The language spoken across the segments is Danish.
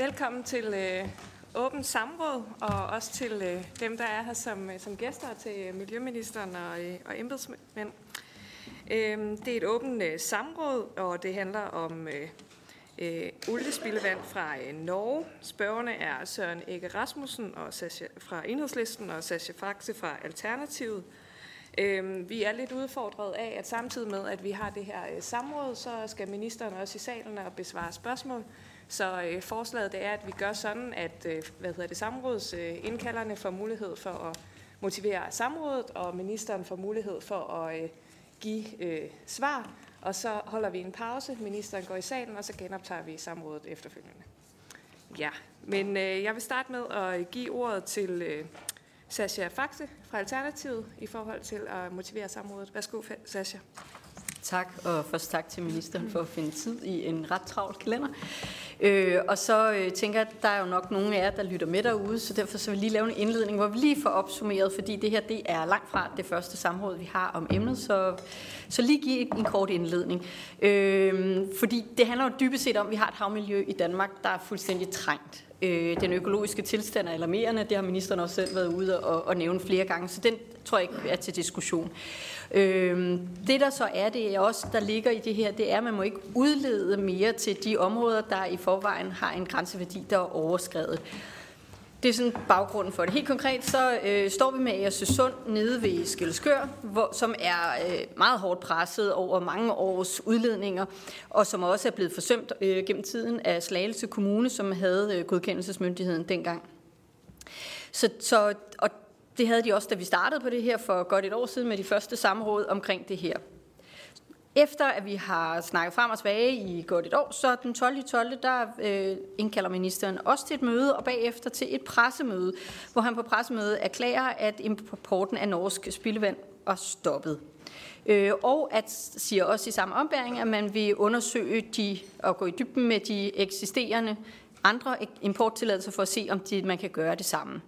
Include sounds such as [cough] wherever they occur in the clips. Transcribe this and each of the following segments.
Velkommen til øh, åbent samråd, og også til øh, dem, der er her som, øh, som gæster, til øh, Miljøministeren og, øh, og embedsmænd. Øh, det er et åbent øh, samråd, og det handler om øh, øh, oliespildevand fra øh, Norge. Spørgerne er Søren Ege Rasmussen og Sascha, fra Enhedslisten og Sascha Faxe fra Alternativet. Øh, vi er lidt udfordret af, at samtidig med, at vi har det her øh, samråd, så skal ministeren også i salen og besvare spørgsmål. Så øh, forslaget det er, at vi gør sådan, at øh, hvad hedder det, samråds øh, indkalderne får mulighed for at motivere samrådet, og ministeren får mulighed for at øh, give øh, svar. Og så holder vi en pause, ministeren går i salen, og så genoptager vi samrådet efterfølgende. Ja, men øh, jeg vil starte med at give ordet til øh, Sascha Faxe fra Alternativet i forhold til at motivere samrådet. Værsgo, Sascha. Tak, og først tak til ministeren for at finde tid i en ret travlt kalender. Øh, og så øh, tænker jeg, at der er jo nok nogle af jer, der lytter med derude, så derfor så vil jeg lige lave en indledning, hvor vi lige får opsummeret, fordi det her det er langt fra det første samråd, vi har om emnet, så, så lige give en kort indledning. Øh, fordi det handler jo dybest set om, at vi har et havmiljø i Danmark, der er fuldstændig trængt. Øh, den økologiske tilstand er alarmerende, det har ministeren også selv været ude og, og nævne flere gange, så den tror jeg ikke er til diskussion. Øh, det der så er, det er også, der ligger i det her, det er, at man må ikke udlede mere til de områder, der i forvejen har en grænseværdi, der er overskrevet. Det er sådan baggrunden for det. Helt konkret så øh, står vi med Agersøsund nede ved Skilskør, hvor, som er øh, meget hårdt presset over mange års udledninger, og som også er blevet forsømt øh, gennem tiden af Slagelse Kommune, som havde øh, godkendelsesmyndigheden dengang. Så, så, og det havde de også, da vi startede på det her for godt et år siden med de første samråd omkring det her. Efter at vi har snakket frem og tilbage i godt et år, så den 12. 12. der øh, indkalder ministeren også til et møde, og bagefter til et pressemøde, hvor han på pressemødet erklærer, at importen af norsk spildevand var stoppet. Øh, og at siger også i samme ombæring, at man vil undersøge de, og gå i dybden med de eksisterende andre importtilladelser for at se, om de, man kan gøre det samme.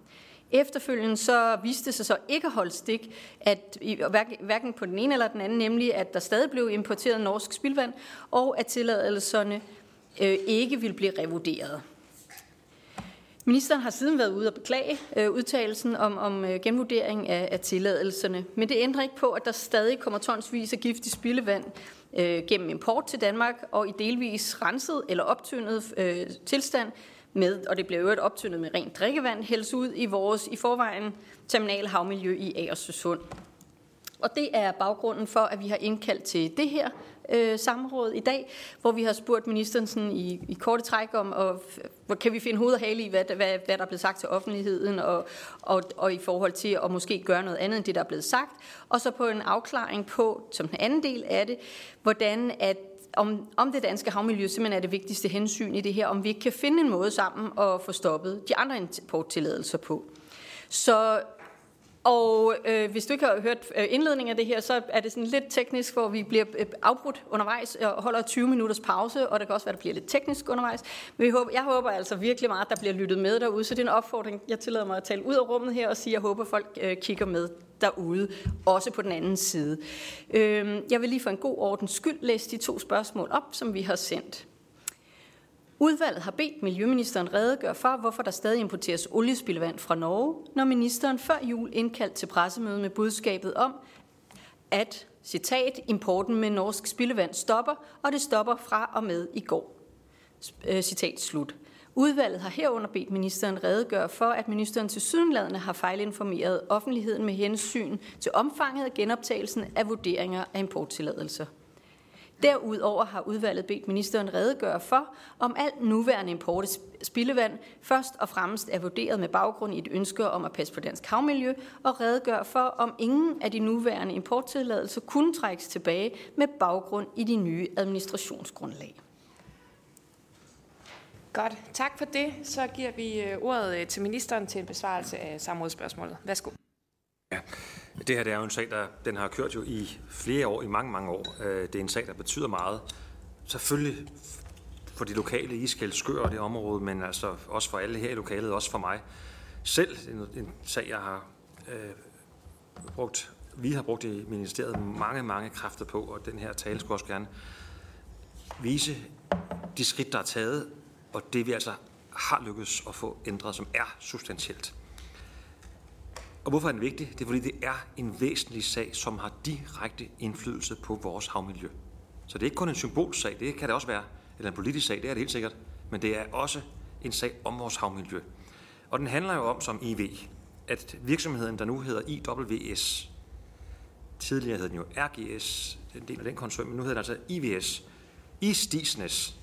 Efterfølgende så viste det sig så ikke at holde stik, at hverken på den ene eller den anden, nemlig at der stadig blev importeret norsk spildvand, og at tilladelserne øh, ikke vil blive revurderet. Ministeren har siden været ude og beklage øh, udtalelsen om, om øh, genvurdering af, af tilladelserne, men det ændrer ikke på, at der stadig kommer tonsvis af giftig spildevand øh, gennem import til Danmark og i delvis renset eller optyndet øh, tilstand med, og det blev øvrigt optyndet med rent drikkevand, hældes ud i vores i forvejen terminal havmiljø i Agersøsund. Og det er baggrunden for, at vi har indkaldt til det her øh, samråd i dag, hvor vi har spurgt ministeren sådan i, i korte træk om, og, hvor kan vi finde hoved og hale i, hvad, hvad, hvad der er blevet sagt til offentligheden, og, og, og i forhold til at måske gøre noget andet end det, der er blevet sagt. Og så på en afklaring på, som den anden del af det, hvordan at om, om det danske havmiljø simpelthen er det vigtigste hensyn i det her, om vi ikke kan finde en måde sammen at få stoppet de andre importtilladelser på. Så og øh, hvis du ikke har hørt øh, indledningen af det her, så er det sådan lidt teknisk, hvor vi bliver øh, afbrudt undervejs og holder 20 minutters pause, og det kan også være, at der bliver lidt teknisk undervejs. Men vi håber, jeg håber altså virkelig meget, at der bliver lyttet med derude, så det er en opfordring. Jeg tillader mig at tale ud af rummet her og sige, at jeg håber, at folk øh, kigger med derude, også på den anden side. Øh, jeg vil lige for en god ordens skyld læse de to spørgsmål op, som vi har sendt. Udvalget har bedt Miljøministeren redegøre for, hvorfor der stadig importeres oliespildevand fra Norge, når ministeren før jul indkaldt til pressemøde med budskabet om, at, citat, importen med norsk spildevand stopper, og det stopper fra og med i går. Øh, citat slut. Udvalget har herunder bedt ministeren redegøre for, at ministeren til sydenladende har fejlinformeret offentligheden med hensyn til omfanget af genoptagelsen af vurderinger af importtilladelser. Derudover har udvalget bedt ministeren redegøre for, om alt nuværende import af spildevand først og fremmest er vurderet med baggrund i et ønske om at passe på dansk havmiljø, og redegøre for, om ingen af de nuværende importtilladelser kunne trækkes tilbage med baggrund i de nye administrationsgrundlag. Godt, tak for det. Så giver vi øh, ordet øh, til ministeren til en besvarelse af samrådsspørgsmålet. Værsgo. Ja. Det her det er jo en sag, der den har kørt jo i flere år, i mange, mange år. Øh, det er en sag, der betyder meget. Selvfølgelig for de lokale i Skælskør og det område, men altså også for alle her i lokalet, også for mig selv. En, en sag, jeg har øh, brugt, vi har brugt i ministeriet mange, mange kræfter på, og den her tale skulle også gerne vise de skridt, der er taget, og det vi altså har lykkes at få ændret, som er substantielt. Og hvorfor er den vigtig? Det er fordi, det er en væsentlig sag, som har direkte indflydelse på vores havmiljø. Så det er ikke kun en symbolsag, det kan det også være, eller en politisk sag, det er det helt sikkert, men det er også en sag om vores havmiljø. Og den handler jo om, som IV, at virksomheden, der nu hedder IWS, tidligere hed den jo RGS, den del af den koncern, men nu hedder den altså IVS, i Stisnes.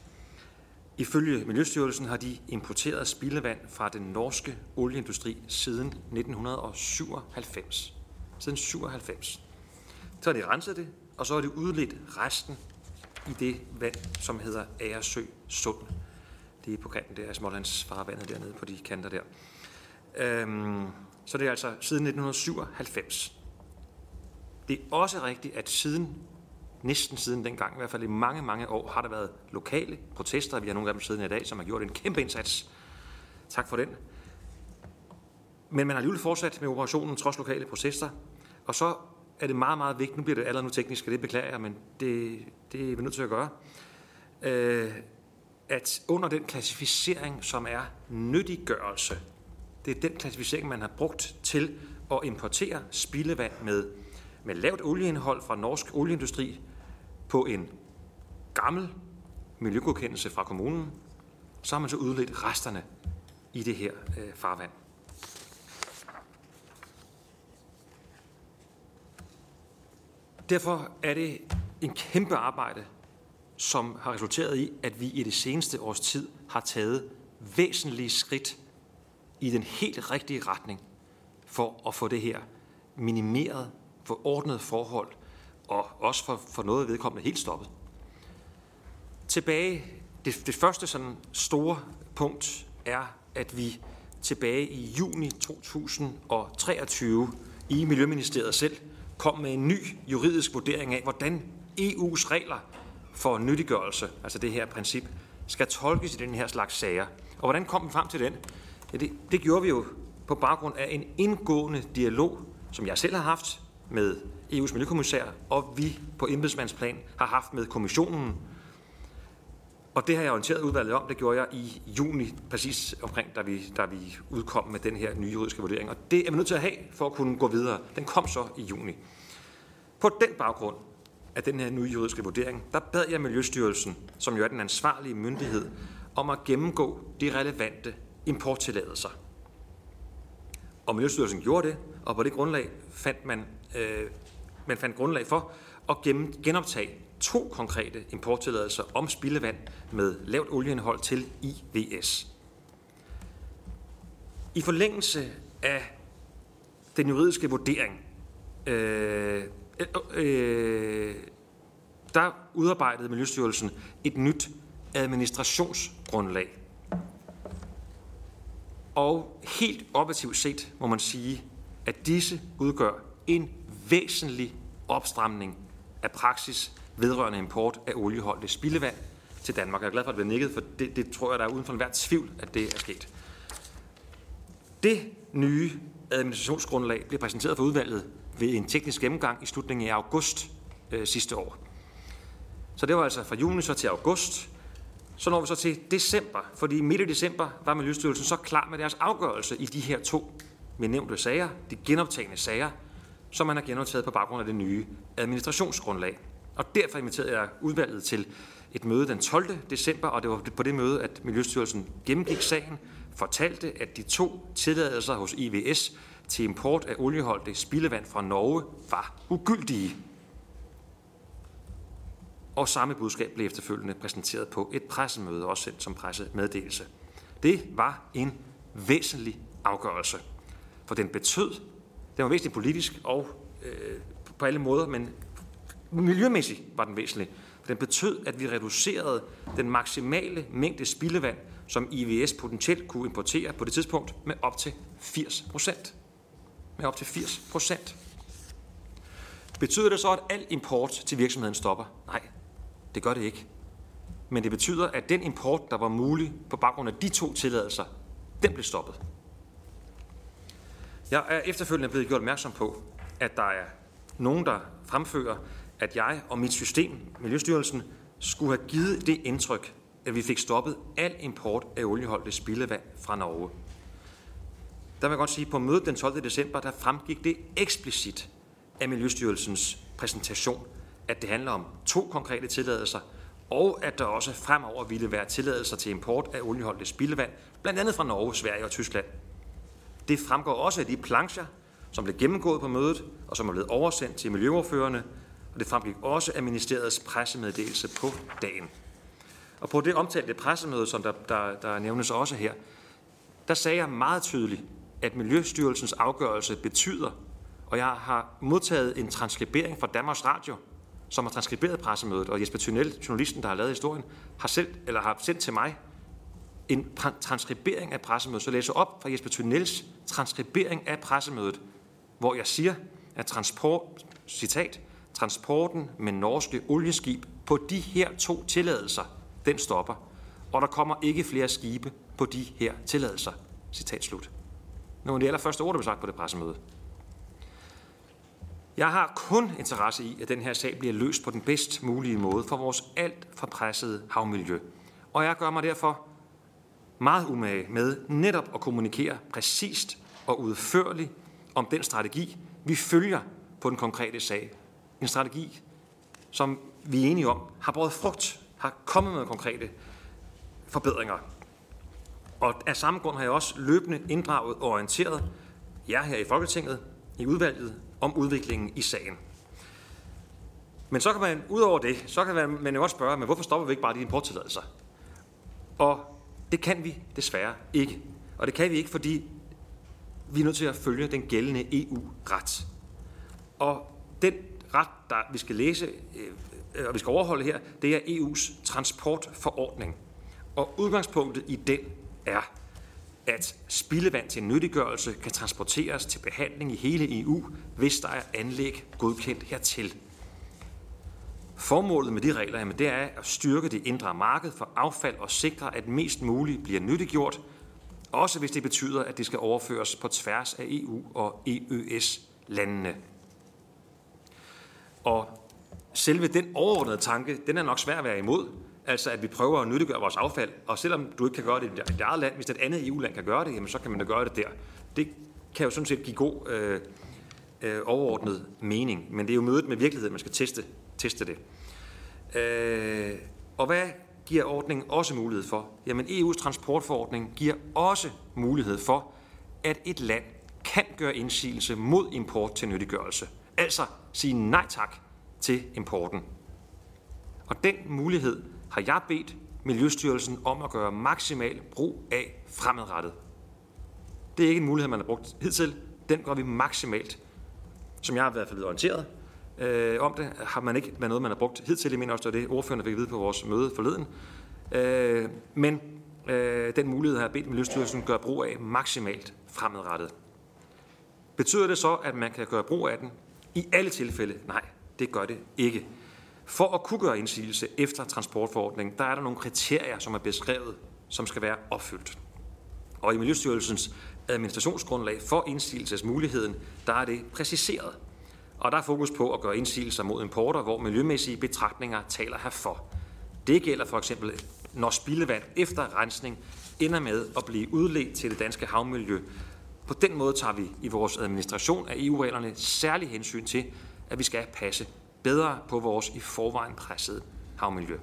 Ifølge Miljøstyrelsen har de importeret spildevand fra den norske olieindustri siden 1997. Siden 97. Så har de renset det, og så har de udledt resten i det vand, som hedder Agersø Sund. Det er på kanten der af Smålands farvandet dernede på de kanter der. Øhm, så det er altså siden 1997. Det er også rigtigt, at siden næsten siden dengang, i hvert fald i mange, mange år, har der været lokale protester. Vi har nogle af dem siden i dag, som har gjort en kæmpe indsats. Tak for den. Men man har alligevel fortsat med operationen trods lokale protester. Og så er det meget, meget vigtigt, nu bliver det allerede nu teknisk, og det beklager jeg, men det, det er vi nødt til at gøre, øh, at under den klassificering, som er nyttiggørelse, det er den klassificering, man har brugt til at importere spildevand med, med lavt olieindhold fra norsk olieindustri på en gammel miljøgodkendelse fra kommunen, så har man så udledt resterne i det her øh, farvand. Derfor er det en kæmpe arbejde, som har resulteret i, at vi i det seneste års tid har taget væsentlige skridt i den helt rigtige retning for at få det her minimeret, for ordnet forhold, og også for, for noget vedkommende helt stoppet. Tilbage, det, det første sådan store punkt er, at vi tilbage i juni 2023 i Miljøministeriet selv kom med en ny juridisk vurdering af, hvordan EU's regler for nyttiggørelse, altså det her princip, skal tolkes i den her slags sager. Og hvordan kom vi frem til den? Ja, det, det gjorde vi jo på baggrund af en indgående dialog, som jeg selv har haft med EU's miljøkommissær, og vi på embedsmandsplan har haft med kommissionen. Og det har jeg orienteret udvalget om, det gjorde jeg i juni, præcis omkring, da vi, da vi udkom med den her nye juridiske vurdering. Og det er vi nødt til at have for at kunne gå videre. Den kom så i juni. På den baggrund af den her nye juridiske vurdering, der bad jeg Miljøstyrelsen, som jo er den ansvarlige myndighed, om at gennemgå de relevante importtilladelser. Og Miljøstyrelsen gjorde det, og på det grundlag fandt man, øh, man fandt grundlag for at genoptage to konkrete importtilladelser om spildevand med lavt olieindhold til IVS. I forlængelse af den juridiske vurdering, øh, øh, øh, der udarbejdede Miljøstyrelsen et nyt administrationsgrundlag. Og helt objektivt set må man sige, at disse udgør en væsentlig opstramning af praksis vedrørende import af olieholdigt spildevand til Danmark. Jeg er glad for, at det bliver nikket, for det, det tror jeg, der er uden for enhver tvivl, at det er sket. Det nye administrationsgrundlag blev præsenteret for udvalget ved en teknisk gennemgang i slutningen af august øh, sidste år. Så det var altså fra juni så til august. Så når vi så til december, fordi midt i december var Miljøstyrelsen så klar med deres afgørelse i de her to med nævnte sager, de genoptagende sager, som man har genoptaget på baggrund af det nye administrationsgrundlag. Og derfor inviterede jeg udvalget til et møde den 12. december, og det var på det møde, at Miljøstyrelsen gennemgik sagen, fortalte, at de to tilladelser hos IVS til import af olieholdigt spildevand fra Norge var ugyldige. Og samme budskab blev efterfølgende præsenteret på et pressemøde, også sendt som pressemeddelelse. Det var en væsentlig afgørelse, for den betød, den var væsentlig politisk og øh, på alle måder, men miljømæssigt var den væsentlig. Den betød, at vi reducerede den maksimale mængde spildevand, som IVS potentielt kunne importere på det tidspunkt, med op til 80 procent med op til 80 procent. Betyder det så, at al import til virksomheden stopper? Nej, det gør det ikke. Men det betyder, at den import, der var mulig på baggrund af de to tilladelser, den blev stoppet. Jeg er efterfølgende blevet gjort opmærksom på, at der er nogen, der fremfører, at jeg og mit system, Miljøstyrelsen, skulle have givet det indtryk, at vi fik stoppet al import af olieholdet spildevand fra Norge. Der vil jeg godt sige, at på mødet den 12. december, der fremgik det eksplicit af Miljøstyrelsens præsentation, at det handler om to konkrete tilladelser, og at der også fremover ville være tilladelser til import af olieholdet spildevand, blandt andet fra Norge, Sverige og Tyskland. Det fremgår også af de plancher, som blev gennemgået på mødet, og som er blevet oversendt til miljøordførerne, og det fremgik også af ministeriets pressemeddelelse på dagen. Og på det omtalte pressemøde, som der, der, der nævnes også her, der sagde jeg meget tydeligt, at Miljøstyrelsens afgørelse betyder, og jeg har modtaget en transkribering fra Danmarks Radio, som har transkriberet pressemødet, og Jesper Thunel, journalisten, der har lavet historien, har, selv, eller har sendt til mig en transkribering af pressemødet. Så læser op fra Jesper Tynels transkribering af pressemødet, hvor jeg siger, at transport, citat, transporten med norske olieskib på de her to tilladelser, den stopper, og der kommer ikke flere skibe på de her tilladelser. Citat slut. Nogle af de allerførste ord, der blev sagt på det pressemøde. Jeg har kun interesse i, at den her sag bliver løst på den bedst mulige måde for vores alt for pressede havmiljø. Og jeg gør mig derfor meget umage med netop at kommunikere præcist og udførligt om den strategi, vi følger på den konkrete sag. En strategi, som vi er enige om, har båret frugt, har kommet med konkrete forbedringer. Og af samme grund har jeg også løbende inddraget og orienteret jer her i Folketinget, i udvalget, om udviklingen i sagen. Men så kan man, ud over det, så kan man, man jo også spørge, men hvorfor stopper vi ikke bare de importtilladelser? Og det kan vi desværre ikke. Og det kan vi ikke, fordi vi er nødt til at følge den gældende EU-ret. Og den ret, der vi skal læse øh, og vi skal overholde her, det er EU's transportforordning. Og udgangspunktet i den er, at spildevand til nyttiggørelse kan transporteres til behandling i hele EU, hvis der er anlæg godkendt hertil. Formålet med de regler jamen, det er at styrke det indre marked for affald og sikre, at mest muligt bliver nyttiggjort, også hvis det betyder, at det skal overføres på tværs af EU og EØS-landene. Og selve den overordnede tanke, den er nok svær at være imod, altså at vi prøver at nyttiggøre vores affald, og selvom du ikke kan gøre det i dit eget land, hvis et andet EU-land kan gøre det, jamen så kan man da gøre det der. Det kan jo sådan set give god øh, øh, overordnet mening, men det er jo mødet med virkeligheden, man skal teste, teste det. Øh, og hvad giver ordningen også mulighed for? Jamen EU's transportforordning giver også mulighed for, at et land kan gøre indsigelse mod import til nyttiggørelse. Altså sige nej tak til importen. Og den mulighed har jeg bedt Miljøstyrelsen om at gøre maksimal brug af fremadrettet. Det er ikke en mulighed, man har brugt hidtil. Den gør vi maksimalt. Som jeg har i hvert fald blevet orienteret øh, om det, har man ikke været noget, man har brugt hidtil. Jeg mener også, det er det, ordførende fik at vide på vores møde forleden. Øh, men øh, den mulighed har jeg bedt Miljøstyrelsen gøre brug af maksimalt fremadrettet. Betyder det så, at man kan gøre brug af den i alle tilfælde? Nej, det gør det ikke. For at kunne gøre indsigelse efter transportforordningen, der er der nogle kriterier, som er beskrevet, som skal være opfyldt. Og i Miljøstyrelsens administrationsgrundlag for indsigelsesmuligheden, der er det præciseret. Og der er fokus på at gøre indsigelser mod importer, hvor miljømæssige betragtninger taler herfor. Det gælder for eksempel, når spildevand efter rensning ender med at blive udledt til det danske havmiljø. På den måde tager vi i vores administration af EU-reglerne særlig hensyn til, at vi skal passe bedre på vores i forvejen pressede havmiljø.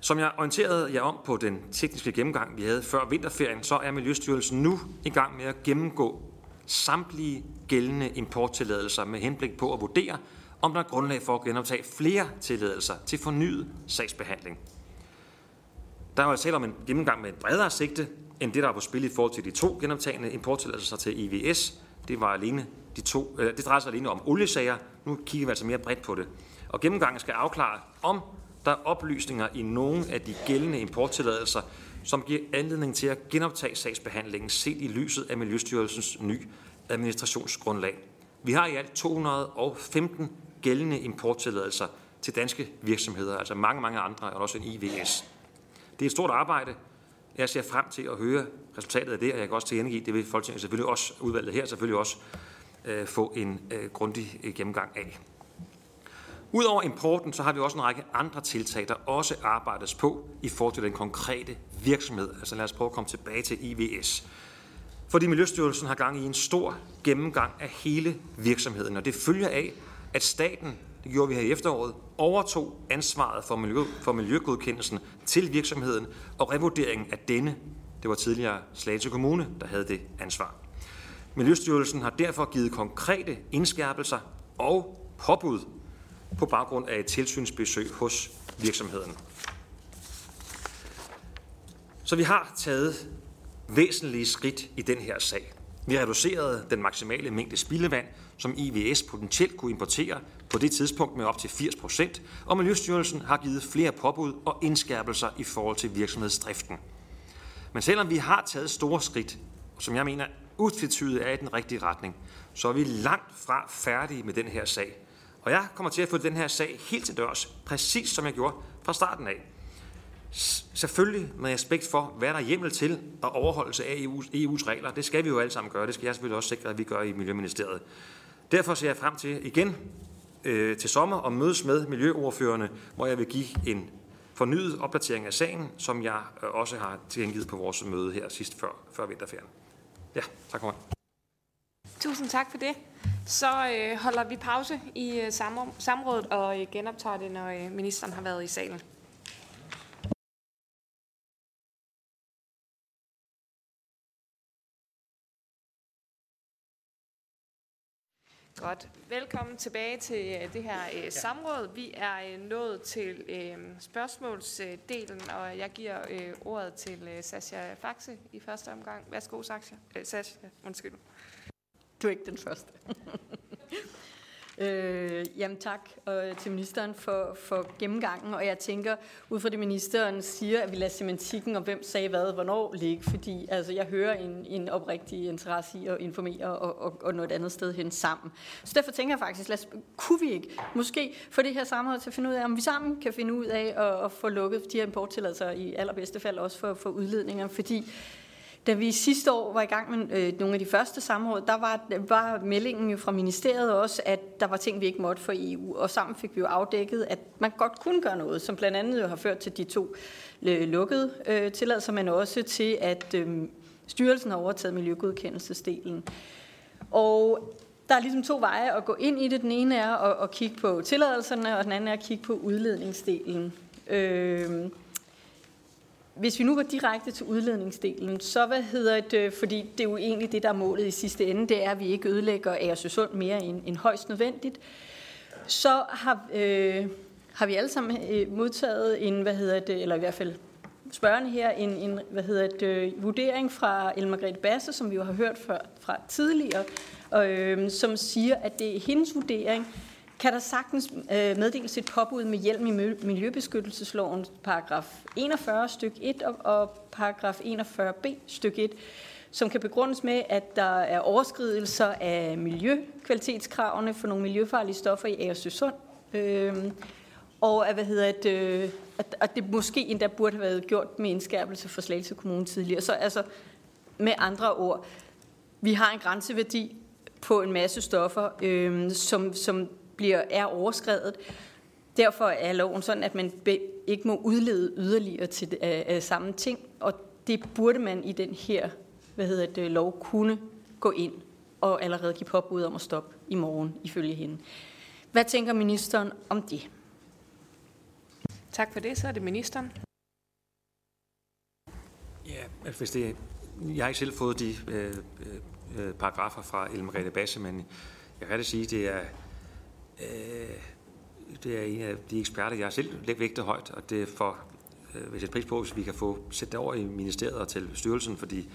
Som jeg orienterede jer om på den tekniske gennemgang, vi havde før vinterferien, så er Miljøstyrelsen nu i gang med at gennemgå samtlige gældende importtilladelser med henblik på at vurdere, om der er grundlag for at genoptage flere tilladelser til fornyet sagsbehandling. Der er jo tale om en gennemgang med et bredere sigte, end det, der er på spil i forhold til de to genoptagende importtilladelser til IVS. Det var alene de to, øh, det drejer sig alene om oliesager. Nu kigger vi altså mere bredt på det. Og gennemgangen skal afklare, om der er oplysninger i nogle af de gældende importtilladelser, som giver anledning til at genoptage sagsbehandlingen set i lyset af Miljøstyrelsens ny administrationsgrundlag. Vi har i alt 215 gældende importtilladelser til danske virksomheder, altså mange, mange andre, og også en IVS. Det er et stort arbejde. Jeg ser frem til at høre resultatet af det, og jeg kan også tilkendegive, det vil Folketinget selvfølgelig også, udvalget her selvfølgelig også, øh, få en øh, grundig øh, gennemgang af. Udover importen, så har vi også en række andre tiltag, der også arbejdes på i forhold til den konkrete virksomhed. Altså lad os prøve at komme tilbage til IVS. Fordi Miljøstyrelsen har gang i en stor gennemgang af hele virksomheden, og det følger af, at staten, det gjorde vi her i efteråret, overtog ansvaret for, miljø, for miljøgodkendelsen til virksomheden og revurderingen af denne. Det var tidligere Slagelse Kommune, der havde det ansvar. Miljøstyrelsen har derfor givet konkrete indskærpelser og påbud på baggrund af et tilsynsbesøg hos virksomheden. Så vi har taget væsentlige skridt i den her sag. Vi reducerede den maksimale mængde spildevand, som IVS potentielt kunne importere på det tidspunkt med op til 80 procent, og Miljøstyrelsen har givet flere påbud og indskærpelser i forhold til virksomhedsdriften. Men selvom vi har taget store skridt, som jeg mener utvetydigt er i den rigtige retning, så er vi langt fra færdige med den her sag. Og jeg kommer til at få den her sag helt til dørs, præcis som jeg gjorde fra starten af. Selvfølgelig med respekt for, hvad der er hjemmel til og overholdelse af EU's, EU's regler. Det skal vi jo alle sammen gøre. Det skal jeg selvfølgelig også sikre, at vi gør i Miljøministeriet. Derfor ser jeg frem til igen øh, til sommer og mødes med miljøordførende, hvor jeg vil give en fornyet opdatering af sagen, som jeg øh, også har tilgængivet på vores møde her sidst før, før vinterferien. Ja, tak for Tusind tak for det. Så øh, holder vi pause i øh, samrådet og øh, genoptager det, når øh, ministeren har været i salen. Godt. Velkommen tilbage til øh, det her øh, samråd. Vi er øh, nået til øh, spørgsmålsdelen, og jeg giver øh, ordet til øh, Sascha Faxe i første omgang. Værsgo, Sascha. Øh, Sascha, undskyld. Du er ikke den første. [laughs] Øh, jamen tak og til ministeren for, for gennemgangen, og jeg tænker, ud fra det ministeren siger, at vi lader semantikken om hvem sagde hvad, hvornår ligge, fordi altså, jeg hører en, en oprigtig interesse i at informere og, og, og noget andet sted hen sammen. Så derfor tænker jeg faktisk, lad os, kunne vi ikke måske få det her samråd til at finde ud af, om vi sammen kan finde ud af at, at få lukket de her importtilladelser i allerbedste fald også for, for udledninger, fordi da vi sidste år var i gang med øh, nogle af de første samråd, der var, var meldingen jo fra ministeriet også, at der var ting, vi ikke måtte for EU. Og sammen fik vi jo afdækket, at man godt kunne gøre noget, som blandt andet jo har ført til de to øh, lukkede øh, tilladelser, men også til, at øh, styrelsen har overtaget miljøgodkendelsesdelen. Og der er ligesom to veje at gå ind i det. Den ene er at, at kigge på tilladelserne, og den anden er at kigge på udledningsdelen. Øh, hvis vi nu går direkte til udledningsdelen, så hvad hedder det, øh, fordi det er jo egentlig det, der er målet i sidste ende, det er, at vi ikke ødelægger Agersøsund mere end, end højst nødvendigt, så har, øh, har vi alle sammen øh, modtaget en, hvad hedder det, eller i hvert fald spørgende her, en, en hvad hedder det, øh, vurdering fra Elmargrethe Basse, som vi jo har hørt fra, fra tidligere, øh, som siger, at det er hendes vurdering, kan der sagtens øh, meddeles et påbud med hjelm i Miljøbeskyttelsesloven paragraf 41 styk 1 og, og paragraf 41b styk 1, som kan begrundes med, at der er overskridelser af miljøkvalitetskravene for nogle miljøfarlige stoffer i Agersøsund. Øh, og at, hvad hedder det, øh, at, at det måske endda burde have været gjort med indskærpelse for Slagelse Kommune tidligere. Så altså, med andre ord, vi har en grænseværdi på en masse stoffer, øh, som, som bliver, er overskrevet. Derfor er loven sådan, at man ikke må udlede yderligere til af, af samme ting, og det burde man i den her hvad hedder det, lov kunne gå ind og allerede give påbud om at stoppe i morgen, ifølge hende. Hvad tænker ministeren om det? Tak for det. Så er det ministeren. Ja, hvis det, jeg har ikke selv fået de øh, øh, paragrafer fra Elmerete Basse, men jeg kan da sige, det er Øh, det er en af de eksperter, jeg selv vægter højt, og det er for, øh, hvis jeg pris på, hvis vi kan få sætte det over i ministeriet og til styrelsen, fordi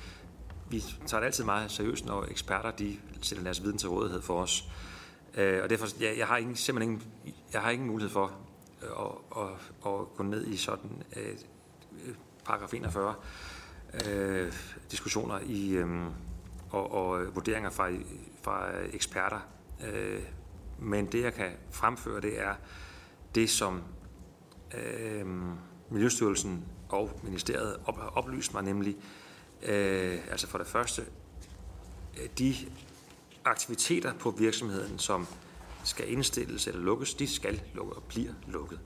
vi tager det altid meget seriøst, når eksperter de sætter deres viden til rådighed for os. Øh, og derfor, ja, jeg har ingen, simpelthen ingen, jeg har ingen mulighed for øh, at, at, at gå ned i sådan øh, øh paragraf 41 øh, diskussioner i, øh, og, og vurderinger fra, fra eksperter. Øh, men det, jeg kan fremføre, det er det, som øh, Miljøstyrelsen og Ministeriet op, har oplyst mig, nemlig øh, altså for det første, øh, de aktiviteter på virksomheden, som skal indstilles eller lukkes, de skal lukke og bliver lukket.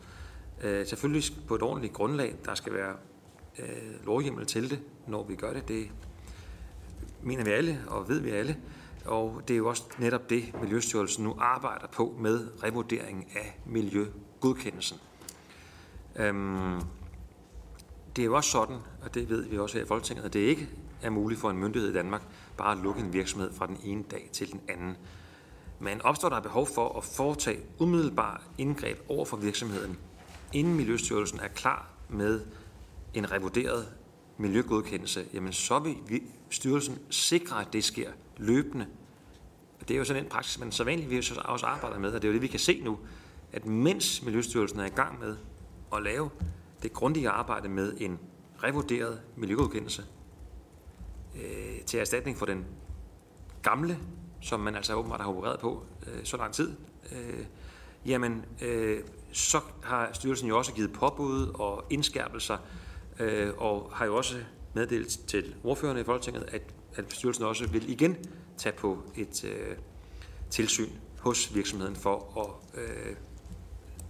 Øh, selvfølgelig på et ordentligt grundlag. Der skal være øh, lovhjemmel til det, når vi gør det. Det mener vi alle, og ved vi alle. Og det er jo også netop det, Miljøstyrelsen nu arbejder på med revurdering af miljøgodkendelsen. Øhm, det er jo også sådan, og det ved vi også her i Folketinget, at det ikke er muligt for en myndighed i Danmark bare at lukke en virksomhed fra den ene dag til den anden. Men opstår der behov for at foretage umiddelbar indgreb over for virksomheden, inden Miljøstyrelsen er klar med en revurderet miljøgodkendelse, jamen så vil styrelsen sikre, at det sker løbende. Og det er jo sådan en praksis, man så vanligvis også arbejder med, og det er jo det, vi kan se nu, at mens Miljøstyrelsen er i gang med at lave det grundige arbejde med en revurderet miljøgodkendelse øh, til erstatning for den gamle, som man altså åbenbart har opereret på øh, så lang tid, øh, jamen øh, så har styrelsen jo også givet påbud og indskærpelser, øh, og har jo også meddelt til ordførerne i Folketinget, at, at bestyrelsen også vil igen tage på et øh, tilsyn hos virksomheden for at øh,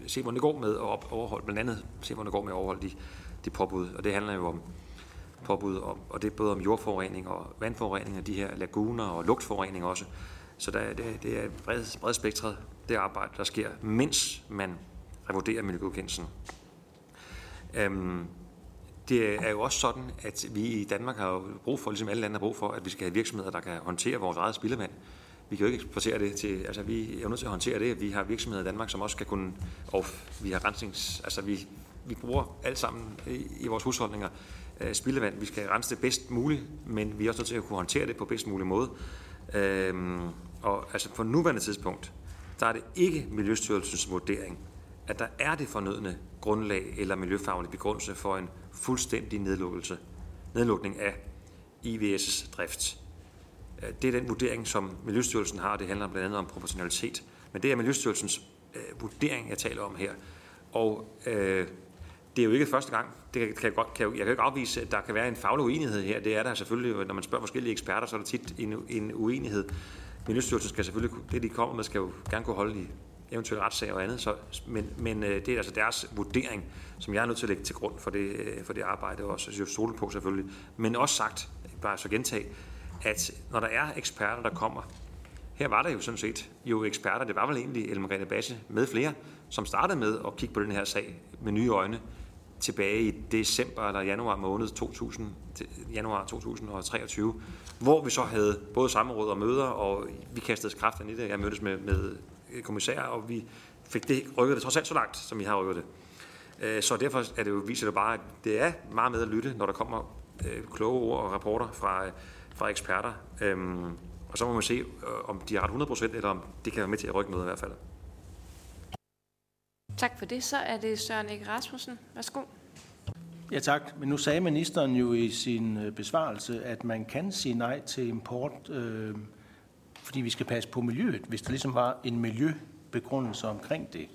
se, hvordan det går med at overholde, blandt andet se, hvordan det går med at overholde de, de påbud. Og det handler jo om påbud, om, og det er både om jordforurening og vandforurening, og de her laguner og lugtforurening også. Så der, det, det er bred, bred spektret, det arbejde, der sker, mens man revurderer miljøgodkendelsen. Øhm, det er jo også sådan, at vi i Danmark har jo brug for, ligesom alle lande har brug for, at vi skal have virksomheder, der kan håndtere vores eget spildevand. Vi kan jo ikke eksportere det til, altså vi er jo nødt til at håndtere det. Vi har virksomheder i Danmark, som også skal kunne, og vi har rensnings, altså vi, vi bruger alt sammen i, i vores husholdninger øh, spildevand. Vi skal rense det bedst muligt, men vi er også nødt til at kunne håndtere det på bedst mulig måde. Øhm, og altså på nuværende tidspunkt, der er det ikke Miljøstyrelsens vurdering, at der er det fornødne grundlag eller miljøfaglig begrundelse for en fuldstændig nedlukkelse, nedlukning af IVS' drift. Øh, det er den vurdering, som Miljøstyrelsen har, det handler blandt andet om proportionalitet. Men det er Miljøstyrelsens øh, vurdering, jeg taler om her. Og øh, det er jo ikke første gang. Det kan, kan, godt, kan, jeg kan ikke afvise, at der kan være en faglig uenighed her. Det er der selvfølgelig, når man spørger forskellige eksperter, så er der tit en, en uenighed. Miljøstyrelsen skal selvfølgelig, det de kommer med, skal jo gerne kunne holde i eventuelle retssager og andet. Så, men, men øh, det er altså deres vurdering, som jeg er nødt til at lægge til grund for det, øh, for det arbejde, og også stole på selvfølgelig. Men også sagt, bare så gentage, at når der er eksperter, der kommer, her var der jo sådan set jo eksperter, det var vel egentlig Ellen Margrethe Basse med flere, som startede med at kigge på den her sag med nye øjne tilbage i december eller januar måned 2000, januar 2023, hvor vi så havde både samråd og møder, og vi kastede kræften i det. Jeg mødtes med, med kommissær, og vi fik det rykket det trods alt så langt, som vi har rykket det. Øh, så derfor er det jo, viser det bare, at det er meget med at lytte, når der kommer øh, kloge ord og rapporter fra, fra eksperter. Øhm, og så må man se, øh, om de har ret 100%, eller om det kan være med til at rykke noget i hvert fald. Tak for det. Så er det Søren Ege Rasmussen. Værsgo. Ja tak, men nu sagde ministeren jo i sin besvarelse, at man kan sige nej til import, øh, fordi vi skal passe på miljøet, hvis der ligesom var en miljøbegrundelse omkring det.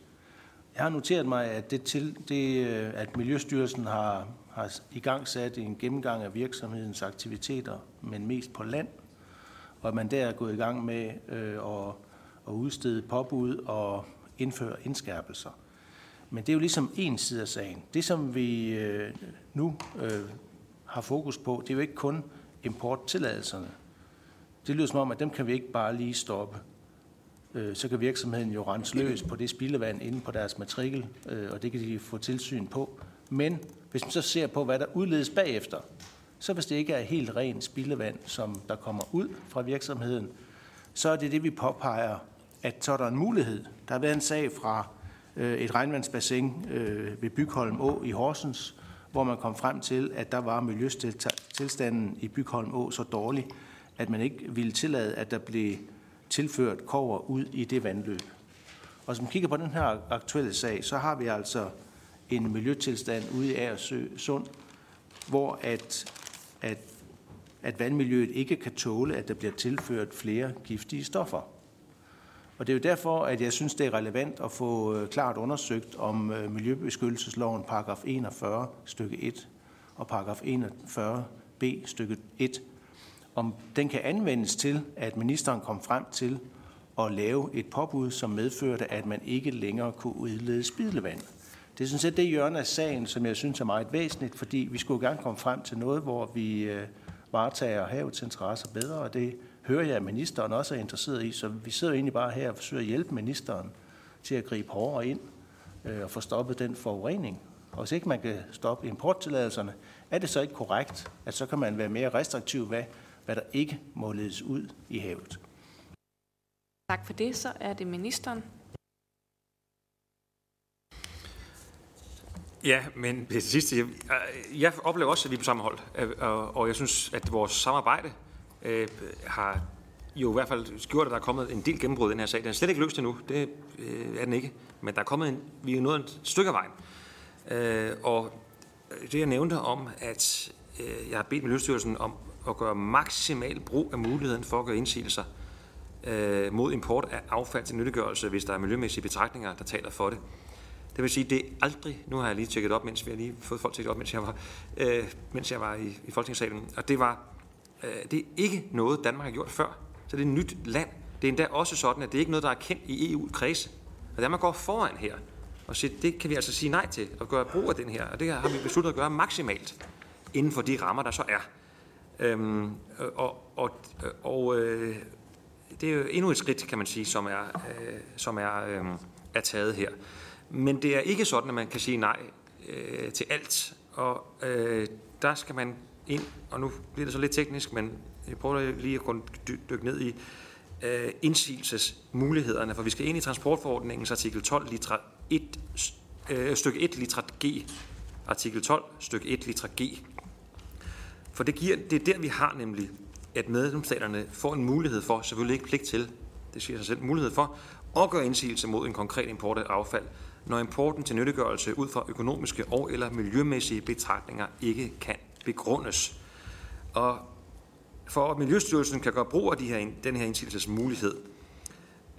Jeg har noteret mig, at, det til, det, øh, at Miljøstyrelsen har, har i gang sat en gennemgang af virksomhedens aktiviteter, men mest på land, og at man der er gået i gang med øh, at, at udstede påbud og indføre indskærpelser. Men det er jo ligesom en side af sagen. Det, som vi øh, nu øh, har fokus på, det er jo ikke kun importtilladelserne. Det lyder som om, at dem kan vi ikke bare lige stoppe. Øh, så kan virksomheden jo rense løs på det spildevand inde på deres matrikel, øh, og det kan de få tilsyn på. Men hvis man så ser på, hvad der udledes bagefter, så hvis det ikke er helt rent spildevand, som der kommer ud fra virksomheden, så er det det, vi påpeger, at så er der en mulighed. Der har været en sag fra øh, et regnvandsbassin ved Bygholm Å i Horsens, hvor man kom frem til, at der var miljøtilstanden i Bygholm Å så dårlig, at man ikke ville tillade, at der blev tilført kover ud i det vandløb. Og som kigger på den her aktuelle sag, så har vi altså en miljøtilstand ude i Aersø Sund, hvor at, at, at vandmiljøet ikke kan tåle, at der bliver tilført flere giftige stoffer. Og det er jo derfor, at jeg synes, det er relevant at få øh, klart undersøgt, om øh, Miljøbeskyttelsesloven paragraf 41 stykke 1 og paragraf 41 b stykke 1 om den kan anvendes til, at ministeren kom frem til at lave et påbud, som medførte, at man ikke længere kunne udlede spildevand. Det er sådan set det hjørne af sagen, som jeg synes er meget væsentligt, fordi vi skulle gerne komme frem til noget, hvor vi øh, varetager havets interesser bedre, og det hører jeg, at ministeren også er interesseret i, så vi sidder egentlig bare her og forsøger at hjælpe ministeren til at gribe hårdere ind øh, og få stoppet den forurening. Og hvis ikke man kan stoppe importtilladelserne, er det så ikke korrekt, at så kan man være mere restriktiv hvad, hvad der ikke må ledes ud i havet? Tak for det. Så er det ministeren. Ja, men det sidste, jeg, jeg oplever også, at vi er på samme hold, øh, og, og jeg synes, at vores samarbejde øh, har jo i hvert fald gjort, at der er kommet en del gennembrud i den her sag. Den er slet ikke løst endnu, det øh, er den ikke, men der er kommet en, vi er nået et stykke af vejen. Øh, og det jeg nævnte om, at øh, jeg har bedt Miljøstyrelsen om at gøre maksimal brug af muligheden for at gøre indsigelser øh, mod import af affald til nyttiggørelse, hvis der er miljømæssige betragtninger, der taler for det. Det vil sige, det er aldrig, nu har jeg lige tjekket op, mens vi har lige fået folk tjekket op, mens jeg var, øh, mens jeg var i, i Folketingssalen, og det var, øh, det er ikke noget, Danmark har gjort før. Så det er et nyt land. Det er endda også sådan, at det er ikke noget, der er kendt i EU-kreds. Og Danmark går foran her og siger, det kan vi altså sige nej til, og gøre brug af den her. Og det har vi besluttet at gøre maksimalt inden for de rammer, der så er. Øhm, og og, og øh, det er jo endnu et skridt, kan man sige, som er, øh, som er, øh, er taget her. Men det er ikke sådan, at man kan sige nej øh, til alt. Og øh, der skal man ind, og nu bliver det så lidt teknisk, men jeg prøver lige at dykke ned i øh, indsigelsesmulighederne, for vi skal ind i transportforordningens artikel 12, litra 1, øh, stykke 1, litra G. Artikel 12, stykke 1, litra G. For det, giver, det er der, vi har nemlig, at medlemsstaterne får en mulighed for, selvfølgelig ikke pligt til, det siger sig selv, mulighed for at gøre indsigelse mod en konkret import af affald, når importen til nyttiggørelse ud fra økonomiske og eller miljømæssige betragtninger ikke kan begrundes. Og for at Miljøstyrelsen kan gøre brug af de her, den her indsigelsesmulighed,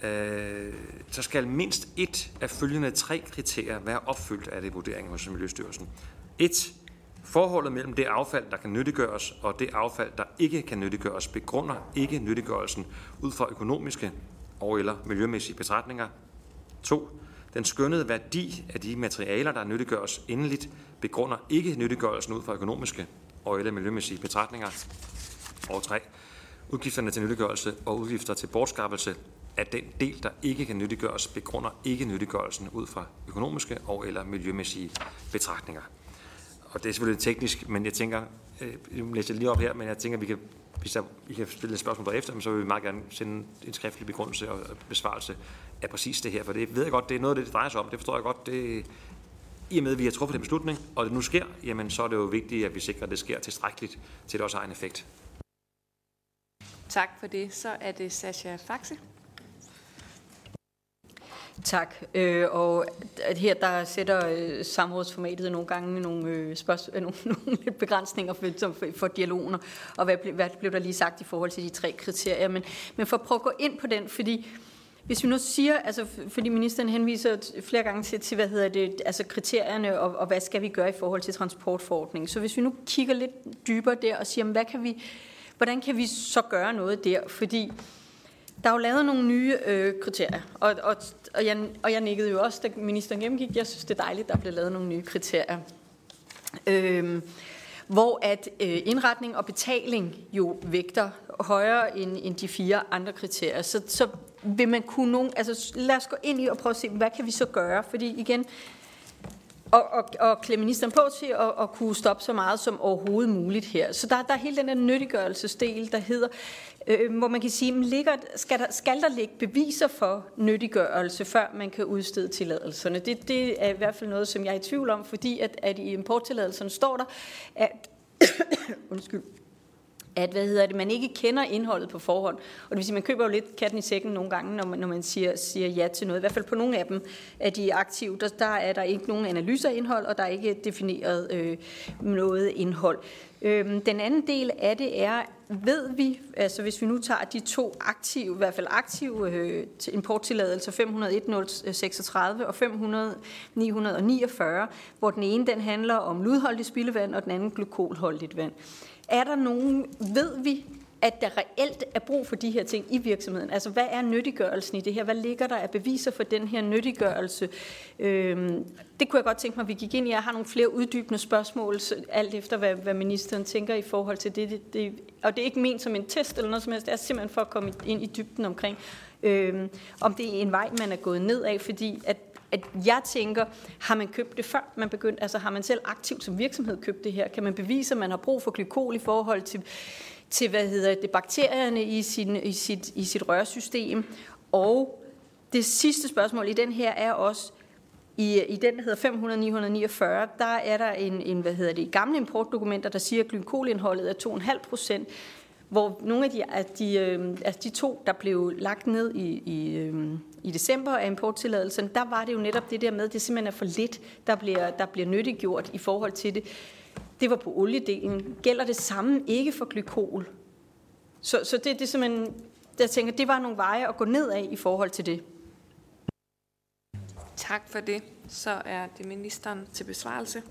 øh, så skal mindst et af følgende tre kriterier være opfyldt af det vurdering hos Miljøstyrelsen. 1. Forholdet mellem det affald, der kan nyttiggøres, og det affald, der ikke kan nyttiggøres, begrunder ikke nyttiggørelsen ud fra økonomiske og eller miljømæssige betragtninger. 2. Den skønnede værdi af de materialer, der nyttiggøres endeligt, begrunder ikke nyttiggørelsen ud fra økonomiske og eller miljømæssige betragtninger. Og 3. Udgifterne til nyttiggørelse og udgifter til bortskaffelse af den del, der ikke kan nyttiggøres, begrunder ikke nyttiggørelsen ud fra økonomiske og eller miljømæssige betragtninger. Og det er selvfølgelig teknisk, men jeg tænker, øh, nu læser jeg lige op her, men jeg tænker, vi kan, hvis der, I kan stille et spørgsmål bagefter, så vil vi meget gerne sende en skriftlig begrundelse og besvarelse af præcis det her, for det ved jeg godt, det er noget af det, det drejer sig om. Det forstår jeg godt. Det, I og med, at vi har truffet den beslutning, og det nu sker, jamen så er det jo vigtigt, at vi sikrer, at det sker tilstrækkeligt, til det også har en effekt. Tak for det. Så er det Sascha Faxe. Tak. Øh, og her der sætter øh, samrådsformatet nogle gange nogle, øh, spørgsmål, øh, [laughs] nogle, nogle begrænsninger for, for, for dialogen, og hvad, hvad blev der lige sagt i forhold til de tre kriterier. Men, men for at prøve at gå ind på den, fordi hvis vi nu siger, altså fordi ministeren henviser flere gange til, til hvad hedder det, altså kriterierne og, og hvad skal vi gøre i forhold til transportforordningen. Så hvis vi nu kigger lidt dybere der og siger, hvad kan vi, hvordan kan vi så gøre noget der? Fordi der er jo lavet nogle nye øh, kriterier, og, og, og, jeg, og jeg nikkede jo også, da ministeren gennemgik. Jeg synes, det er dejligt, der blev lavet nogle nye kriterier. Øh, hvor at øh, indretning og betaling jo vægter højere end, end de fire andre kriterier. Så, så vil man kunne nogen, altså lad os gå ind i og prøve at se, hvad kan vi så gøre? Fordi igen, og, og, og klæde ministeren på til at, at kunne stoppe så meget som overhovedet muligt her. Så der, der er hele den her nyttiggørelsesdel, der hedder, øh, hvor man kan sige, man ligger, skal, der, skal der ligge beviser for nyttiggørelse, før man kan udstede tilladelserne? Det, det er i hvert fald noget, som jeg er i tvivl om, fordi at, at i importtilladelserne står der, at [coughs] undskyld, at hvad hedder det, man ikke kender indholdet på forhånd. Og det vil sige, man køber jo lidt katten i sækken nogle gange, når man, når man siger, siger ja til noget. I hvert fald på nogle af dem er de aktive. Der, der er der ikke nogen analyse af indhold, og der er ikke defineret øh, noget indhold. Øhm, den anden del af det er, ved vi, altså hvis vi nu tager de to aktive, i hvert fald aktive øh, importtilladelser, 501.36 og 500.949, hvor den ene den handler om ludholdigt spildevand, og den anden glykolholdigt vand. Er der nogen, ved vi, at der reelt er brug for de her ting i virksomheden. Altså, hvad er nyttiggørelsen i det her? Hvad ligger der af beviser for den her nyttiggørelse? Øhm, det kunne jeg godt tænke mig, at vi gik ind i. Jeg har nogle flere uddybende spørgsmål, alt efter hvad, hvad ministeren tænker i forhold til det. det, det og det er ikke ment som en test eller noget som helst. Det er simpelthen for at komme ind i dybden omkring, øhm, om det er en vej, man er gået ned af, fordi at at jeg tænker, har man købt det før man begyndte, altså har man selv aktivt som virksomhed købt det her? Kan man bevise, at man har brug for glykol i forhold til, til hvad hedder det, bakterierne i, sin, i, sit, i sit rørsystem? Og det sidste spørgsmål i den her er også, i, I den, der hedder 500-949, der er der en, en, hvad hedder det, gamle importdokumenter, der siger, at glykolindholdet er 2,5 procent, hvor nogle af de, af de, øh, altså de to, der blev lagt ned i, i, øh, i december af importtilladelsen, der var det jo netop det der med, at det simpelthen er for lidt, der bliver, der bliver nyttiggjort i forhold til det. Det var på oliedelen. Gælder det samme ikke for glykol? Så, så det, det er simpelthen, jeg tænker, det var nogle veje at gå ned af i forhold til det. Tak for det. Så er det ministeren til besvarelse.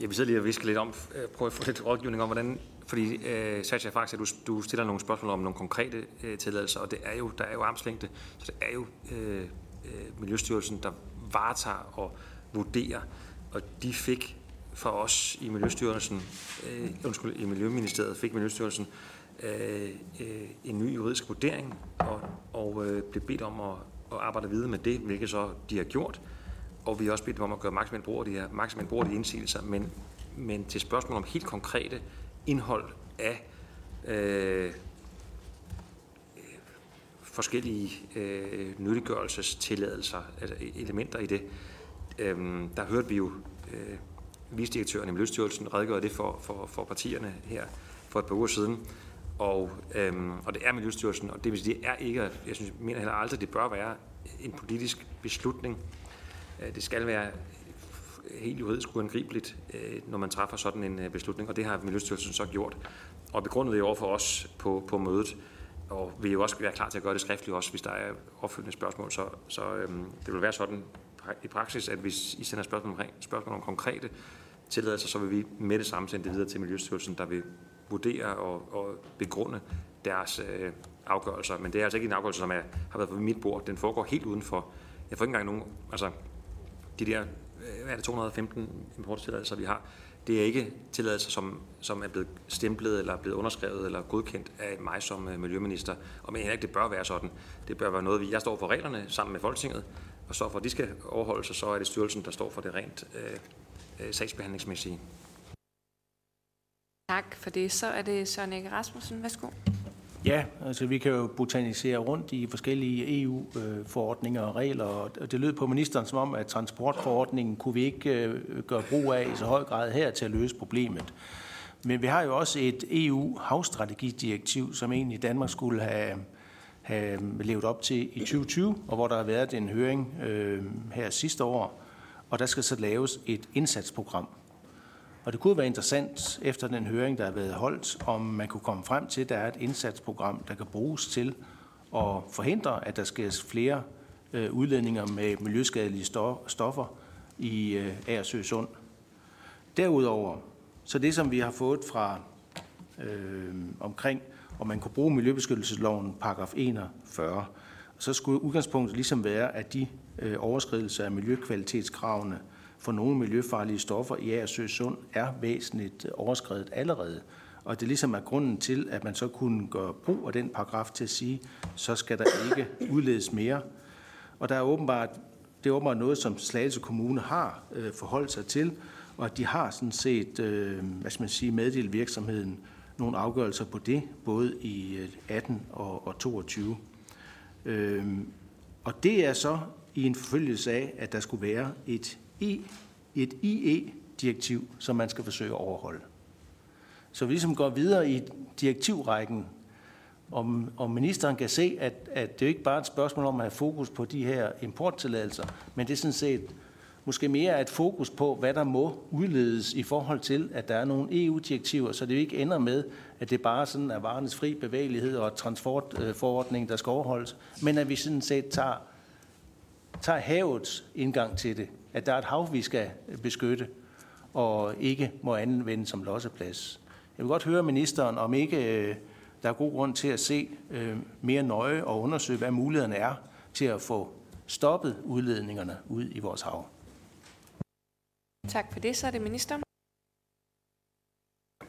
Jeg vi sidder lige og visker lidt om, øh, prøver prøve at få lidt rådgivning om, hvordan, fordi øh, Satya faktisk, at du, du stiller nogle spørgsmål om nogle konkrete øh, tilladelser, og det er jo, der er jo armslængde, så det er jo øh, øh, Miljøstyrelsen, der varetager og vurderer, og de fik for os i Miljøstyrelsen, øh, undskyld, i Miljøministeriet fik Miljøstyrelsen øh, øh, en ny juridisk vurdering, og, og øh, blev bedt om at, at arbejde videre med det, hvilket så de har gjort og vi har også bedt dem om at gøre maksimalt brug af de her maksimalt brug af de indsigelser, men, men til spørgsmål om helt konkrete indhold af øh, øh forskellige øh, nyttiggørelsestilladelser, altså e- elementer i det, øh, der hørte vi jo øh, visdirektøren i Miljøstyrelsen redegøre det for, for, for partierne her for et par uger siden. Og, øhm, og det er Miljøstyrelsen, og det vil sige, det er ikke, jeg synes, jeg mener heller aldrig, det bør være en politisk beslutning, Øh, det skal være helt juridisk uangribeligt, øh, når man træffer sådan en øh, beslutning, og det har Miljøstyrelsen så gjort. Og begrundet det over for os på, på mødet, og vi er jo også være klar til at gøre det skriftligt også, hvis der er opfølgende spørgsmål. Så, så øhm, det vil være sådan i praksis, at hvis I sender spørgsmål spørgsmål om konkrete tilladelser, så vil vi med det samme sende det videre til Miljøstyrelsen, der vil vurdere og, og begrunde deres øh, afgørelser. Men det er altså ikke en afgørelse, som er, har været på mit bord. Den foregår helt udenfor. Jeg får ikke engang nogen, altså de der øh, hvad er det, 215 importtilladelser, vi har, det er ikke tilladelser, som, som er blevet stemplet eller blevet underskrevet eller godkendt af mig som øh, miljøminister. Og men ikke, det bør være sådan. Det bør være noget, vi, jeg står for reglerne sammen med Folketinget, og står for, at de skal overholdes, og så er det styrelsen, der står for det rent øh, øh, sagsbehandlingsmæssige. Tak for det. Så er det Søren Ege Rasmussen. Værsgo. Ja, altså vi kan jo botanisere rundt i forskellige EU-forordninger og regler, og det lød på ministeren som om, at transportforordningen kunne vi ikke øh, gøre brug af i så høj grad her til at løse problemet. Men vi har jo også et EU-havstrategidirektiv, som egentlig Danmark skulle have, have levet op til i 2020, og hvor der har været en høring øh, her sidste år, og der skal så laves et indsatsprogram og det kunne være interessant efter den høring, der har været holdt, om man kunne komme frem til, at der er et indsatsprogram, der kan bruges til at forhindre, at der sker flere øh, udledninger med miljøskadelige stoffer i øh, Agersø Sund. Derudover, så det som vi har fået fra øh, omkring, om man kunne bruge Miljøbeskyttelsesloven paragraf 41, så skulle udgangspunktet ligesom være, at de øh, overskridelser af miljøkvalitetskravene, for nogle miljøfarlige stoffer i Agersø Sund er væsentligt overskrevet allerede. Og det ligesom er grunden til, at man så kunne gøre brug af den paragraf til at sige, så skal der ikke udledes mere. Og der er åbenbart, det er åbenbart noget, som Slagelse Kommune har øh, forholdt sig til, og at de har sådan set, øh, hvad skal man sige, meddelt virksomheden nogle afgørelser på det, både i øh, 18 og, og 22. Øh, og det er så i en forfølgelse af, at der skulle være et i et IE-direktiv, som man skal forsøge at overholde. Så vi ligesom går videre i direktivrækken, om, om ministeren kan se, at, at det ikke bare er et spørgsmål om at have fokus på de her importtilladelser, men det er sådan set måske mere et fokus på, hvad der må udledes i forhold til, at der er nogle EU-direktiver, så det ikke ender med, at det bare sådan er varernes fri bevægelighed og transportforordning, der skal overholdes, men at vi sådan set tager tager havets indgang til det, at der er et hav, vi skal beskytte, og ikke må anvende som losseplads. Jeg vil godt høre ministeren, om ikke øh, der er god grund til at se øh, mere nøje og undersøge, hvad mulighederne er til at få stoppet udledningerne ud i vores hav. Tak for det. Så er det ministeren.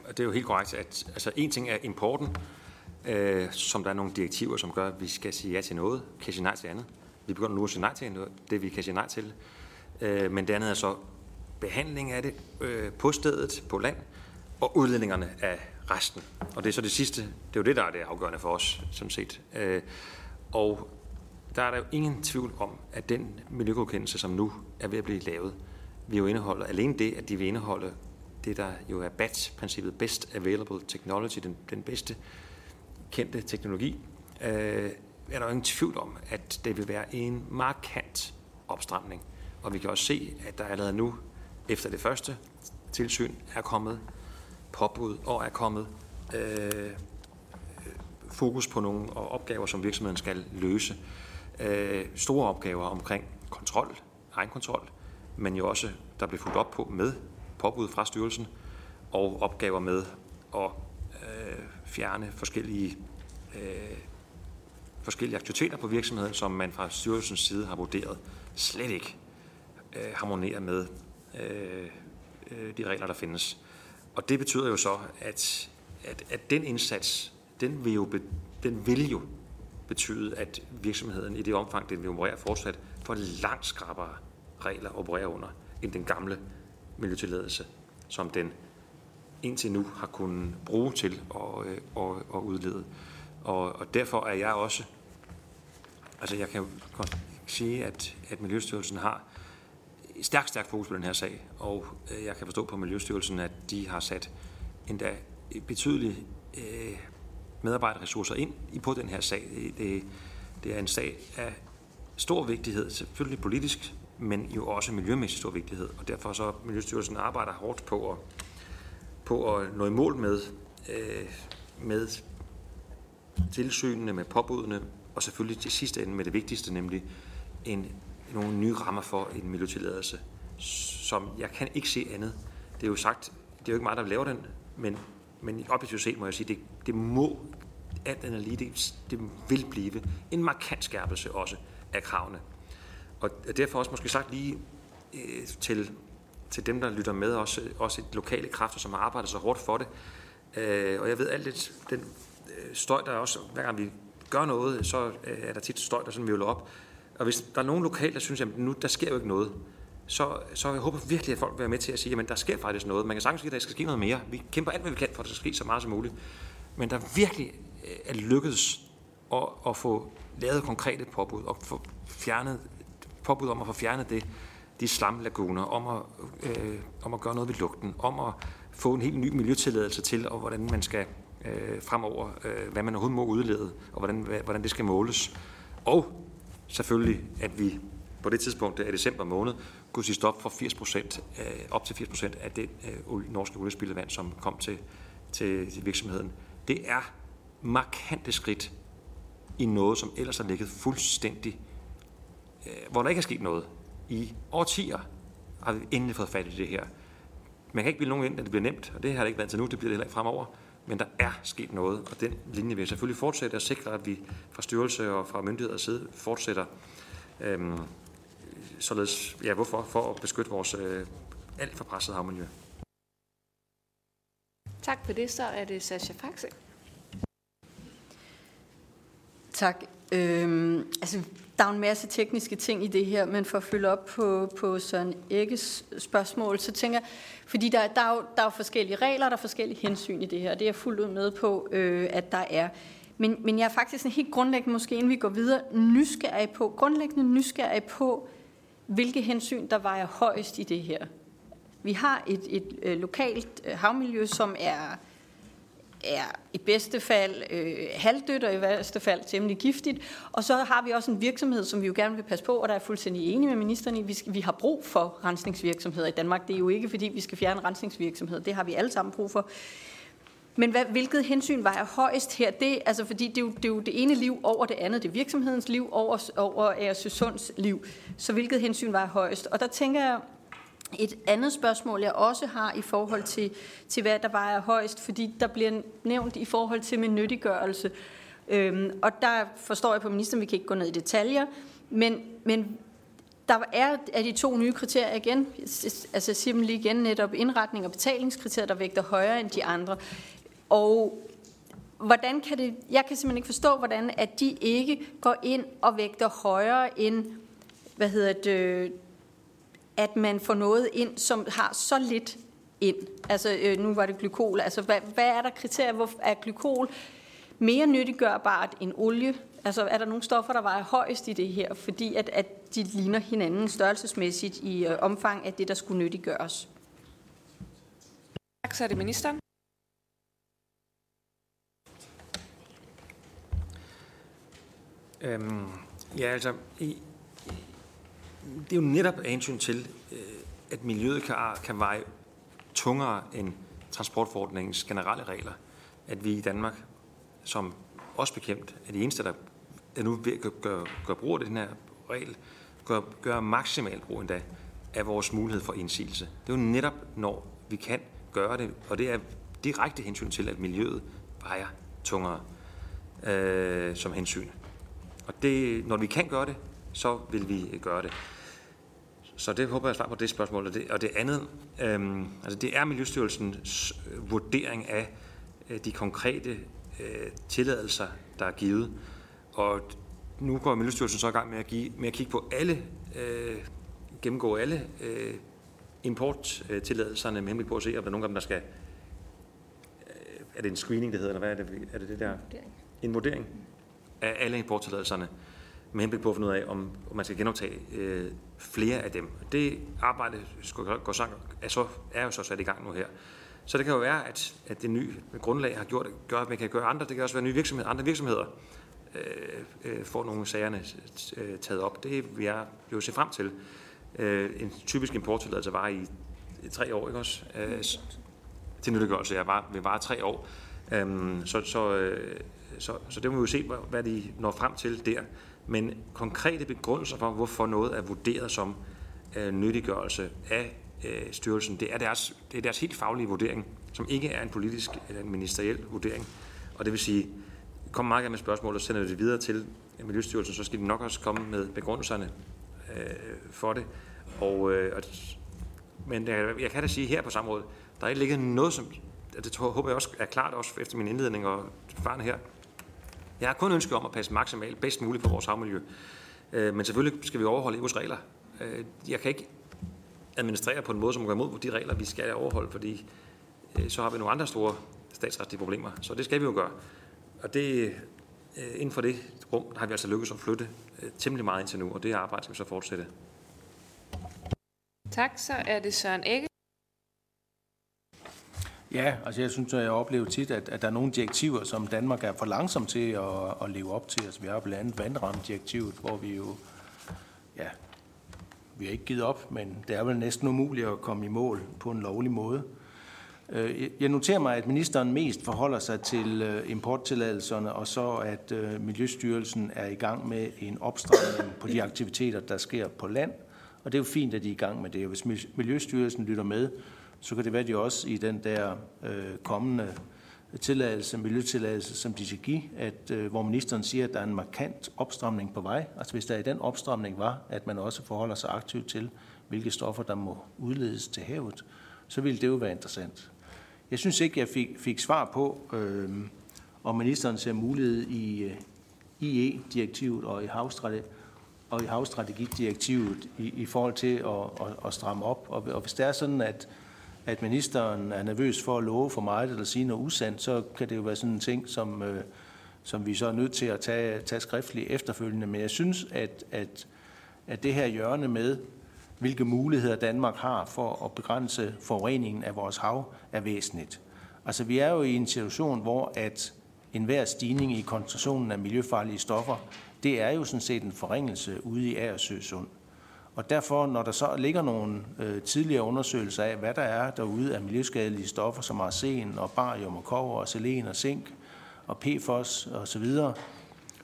Det er jo helt korrekt, at altså, en ting er importen, øh, som der er nogle direktiver, som gør, at vi skal sige ja til noget, kan sige nej til andet. Vi begynder nu at sige nej til noget, det, vi kan sige nej til. Øh, men det andet er så behandling af det øh, på stedet, på land, og udledningerne af resten. Og det er så det sidste, det er jo det, der er det afgørende for os, sådan set. Øh, og der er der jo ingen tvivl om, at den miljøgodkendelse, som nu er ved at blive lavet, vil jo indeholde, alene det, at de vil indeholde det, der jo er BAT-princippet, Best Available Technology, den, den bedste kendte teknologi, øh, er der jo ingen tvivl om, at det vil være en markant opstramning. Og vi kan også se, at der allerede nu, efter det første tilsyn, er kommet påbud og er kommet øh, fokus på nogle opgaver, som virksomheden skal løse. Øh, store opgaver omkring kontrol, egenkontrol, men jo også, der bliver fulgt op på med påbud fra styrelsen, og opgaver med at øh, fjerne forskellige, øh, forskellige aktiviteter på virksomheden, som man fra styrelsens side har vurderet slet ikke øh, harmonerer med øh, øh, de regler, der findes. Og det betyder jo så, at, at, at den indsats, den vil, jo, den vil jo betyde, at virksomheden i det omfang, den vil operere fortsat, får langt skrappere regler at operere under, end den gamle miljøtilladelse, som den indtil nu har kunnet bruge til at, øh, at, at udlede. Og, og derfor er jeg også, altså jeg kan godt sige, at, at Miljøstyrelsen har stærkt, stærkt fokus på den her sag, og øh, jeg kan forstå på Miljøstyrelsen, at de har sat endda betydelige øh, medarbejderressourcer ind på den her sag. Det, det er en sag af stor vigtighed, selvfølgelig politisk, men jo også miljømæssig stor vigtighed, og derfor så Miljøstyrelsen arbejder hårdt på at, på at nå i mål med, øh, med tilsynene, med påbudene, og selvfølgelig til sidste ende med det vigtigste, nemlig en, nogle nye rammer for en miljøtilladelse, som jeg kan ikke se andet. Det er jo sagt, det er jo ikke mig, der laver den, men, men objektivt set må jeg sige, det, det må alt andet lige, det, det vil blive en markant skærpelse også af kravene. Og derfor også måske sagt lige øh, til, til dem, der lytter med, også, også lokale kræfter, som har arbejdet så hårdt for det. Øh, og jeg ved alt lidt, den Øh, støj, der er også, hver gang vi gør noget, så øh, er der tit støj, der sådan møller op. Og hvis der er nogen lokalt, der synes, at nu der sker jo ikke noget, så, så jeg håber virkelig, at folk vil være med til at sige, at der sker faktisk noget. Man kan sagtens sige, at der skal ske noget mere. Vi kæmper alt, hvad vi kan, for at der skal ske så meget som muligt. Men der virkelig øh, er lykkedes at, at få lavet konkrete påbud og få fjernet påbud om at få fjernet det, de slamlaguner, om at, øh, om at gøre noget ved lugten, om at få en helt ny miljøtilladelse til, og hvordan man skal øh, fremover, øh, hvad man overhovedet må udlede, og hvordan, hvordan det skal måles. Og selvfølgelig, at vi på det tidspunkt af december måned kunne sige stop for 80 procent, øh, op til 80 procent af det øh, norske oliespildevand, som kom til, til, til virksomheden. Det er markante skridt i noget, som ellers har ligget fuldstændig øh, hvor der ikke er sket noget. I årtier har vi endelig fået fat i det her. Man kan ikke bilde nogen ind, at det bliver nemt, og det har det ikke været til nu, det bliver det heller ikke fremover. Men der er sket noget, og den linje vil jeg selvfølgelig fortsætte og sikre, at vi fra styrelse og fra myndigheders side fortsætter. Øhm, således, ja, hvorfor? For at beskytte vores øh, alt for presset havmiljø. Tak for det. Så er det Sascha Faxe. Tak. Øhm, altså, der er en masse tekniske ting i det her, men for at følge op på, på Søren Ægges spørgsmål, så tænker jeg, fordi der, der, er jo, der er jo forskellige regler, der er forskellige hensyn i det her, det er jeg fuldt ud med på, øh, at der er. Men, men jeg er faktisk en helt grundlæggende, måske inden vi går videre, nysgerrig på, grundlæggende nysgerrig på, hvilke hensyn, der vejer højst i det her. Vi har et, et, et øh, lokalt øh, havmiljø, som er er i bedste fald øh, halvdødt og i værste fald temmelig giftigt. Og så har vi også en virksomhed, som vi jo gerne vil passe på, og der er fuldstændig enige med ministeren i, vi, skal, vi har brug for rensningsvirksomheder i Danmark. Det er jo ikke, fordi vi skal fjerne rensningsvirksomheder. Det har vi alle sammen brug for. Men hvad, hvilket hensyn vejer højst her? Det, altså, fordi det er, jo, det er jo det ene liv over det andet. Det er virksomhedens liv over, over Sunds liv. Så hvilket hensyn vejer højst? Og der tænker jeg, et andet spørgsmål, jeg også har i forhold til, til hvad der vejer højst, fordi der bliver nævnt i forhold til med nyttiggørelse. Øhm, og der forstår jeg på ministeren, vi kan ikke gå ned i detaljer, men, men der er af de to nye kriterier igen, altså jeg siger dem lige igen, netop indretning og betalingskriterier, der vægter højere end de andre. Og hvordan kan det, jeg kan simpelthen ikke forstå, hvordan at de ikke går ind og vægter højere end, hvad hedder det, at man får noget ind, som har så lidt ind. Altså, øh, nu var det glykol. Altså, hvad, hvad er der kriterier? Hvor er glykol mere nyttiggørbart end olie? Altså, er der nogle stoffer, der vejer højst i det her? Fordi at, at de ligner hinanden størrelsesmæssigt i øh, omfang af det, der skulle nyttiggøres. Tak, så er det ministeren. Øhm, ja, altså, i, det er jo netop af hensyn til, øh, at miljøet kan, kan veje tungere end transportforordningens generelle regler, at vi i Danmark, som også bekendt, er de eneste, der er nu ved at gøre, gøre brug af den her regel, gør, gør maksimalt brug endda af vores mulighed for indsigelse. Det er jo netop, når vi kan gøre det, og det er direkte hensyn til, at miljøet vejer tungere øh, som hensyn. Og det, når vi kan gøre det, så vil vi gøre det. Så det håber jeg svar på det spørgsmål. Og det, og det andet, øhm, altså det er Miljøstyrelsens øh, vurdering af øh, de konkrete øh, tilladelser, der er givet. Og nu går Miljøstyrelsen så i gang med at, give, med at kigge på alle, øh, gennemgå alle øh, importtilladelserne med henblik på at se, om der er nogen af dem, der skal... Øh, er det en screening, det hedder, eller hvad er det, er det, det der? En vurdering af alle importtilladelserne med henblik på at finde ud af, om, om man skal genoptage øh, flere af dem. Det arbejde går så, er, så, er jo så sat i gang nu her. Så det kan jo være, at, at det nye grundlag har gjort, gør, at man kan gøre andre. Det kan også være nye virksomheder, andre virksomheder øh, øh, får nogle sagerne øh, taget op. Det vil jeg jo se frem til. Øh, en typisk importtilladelse var i tre år, ikke også? Øh, til nyttiggørelse, jeg var, vil vare tre år. Øh, så, så, øh, så, så det må vi jo se, hvad de når frem til der. Men konkrete begrundelser for, hvorfor noget er vurderet som øh, nyttiggørelse af øh, styrelsen, det er, deres, det er deres helt faglige vurdering, som ikke er en politisk eller en ministeriel vurdering. Og det vil sige, kom meget gerne med spørgsmål, og sender det videre til Miljøstyrelsen, så skal de nok også komme med begrundelserne øh, for det. Og, øh, og, men jeg, jeg kan da sige her på samme måde, der er ikke ligget noget, som, det tror, håber jeg også er klart også efter min indledning og farne her, jeg har kun ønsket om at passe maksimalt bedst muligt på vores havmiljø. Øh, men selvfølgelig skal vi overholde EU's regler. Øh, jeg kan ikke administrere på en måde, som går imod de regler, vi skal overholde, fordi øh, så har vi nogle andre store statsretlige problemer. Så det skal vi jo gøre. Og det, øh, inden for det rum har vi altså lykkedes at flytte øh, temmelig meget indtil nu, og det arbejde skal vi så fortsætte. Tak, så er det Søren Ægge. Ja, altså jeg synes, at jeg oplever tit, at, at der er nogle direktiver, som Danmark er for langsom til at, at leve op til. Altså vi har blandt andet vandrammedirektivet, hvor vi jo, ja, vi har ikke givet op, men det er vel næsten umuligt at komme i mål på en lovlig måde. Øh, jeg noterer mig, at ministeren mest forholder sig til øh, importtilladelserne, og så at øh, Miljøstyrelsen er i gang med en opstramning på de aktiviteter, der sker på land. Og det er jo fint, at de er i gang med det. Hvis Miljøstyrelsen lytter med, så kan det være, at de også i den der øh, kommende tilladelse, miljøtilladelse, som de skal give, at, øh, hvor ministeren siger, at der er en markant opstramning på vej. Altså hvis der i den opstramning var, at man også forholder sig aktivt til, hvilke stoffer, der må udledes til havet, så ville det jo være interessant. Jeg synes ikke, jeg fik, fik svar på, øh, om ministeren ser mulighed i øh, IE-direktivet og i havstrategi og i havstrategidirektivet i, i forhold til at, at, at stramme op. Og, og hvis det er sådan, at at ministeren er nervøs for at love for meget eller sige noget usandt, så kan det jo være sådan en ting, som, øh, som vi så er nødt til at tage, tage skriftligt efterfølgende. Men jeg synes, at, at, at det her hjørne med, hvilke muligheder Danmark har for at begrænse forureningen af vores hav, er væsentligt. Altså vi er jo i en situation, hvor at enhver stigning i koncentrationen af miljøfarlige stoffer, det er jo sådan set en forringelse ude i Agersø Sund. Og derfor, når der så ligger nogle øh, tidligere undersøgelser af, hvad der er derude af miljøskadelige stoffer som arsen og barium og kover og selen og zink og PFOS osv., så, videre,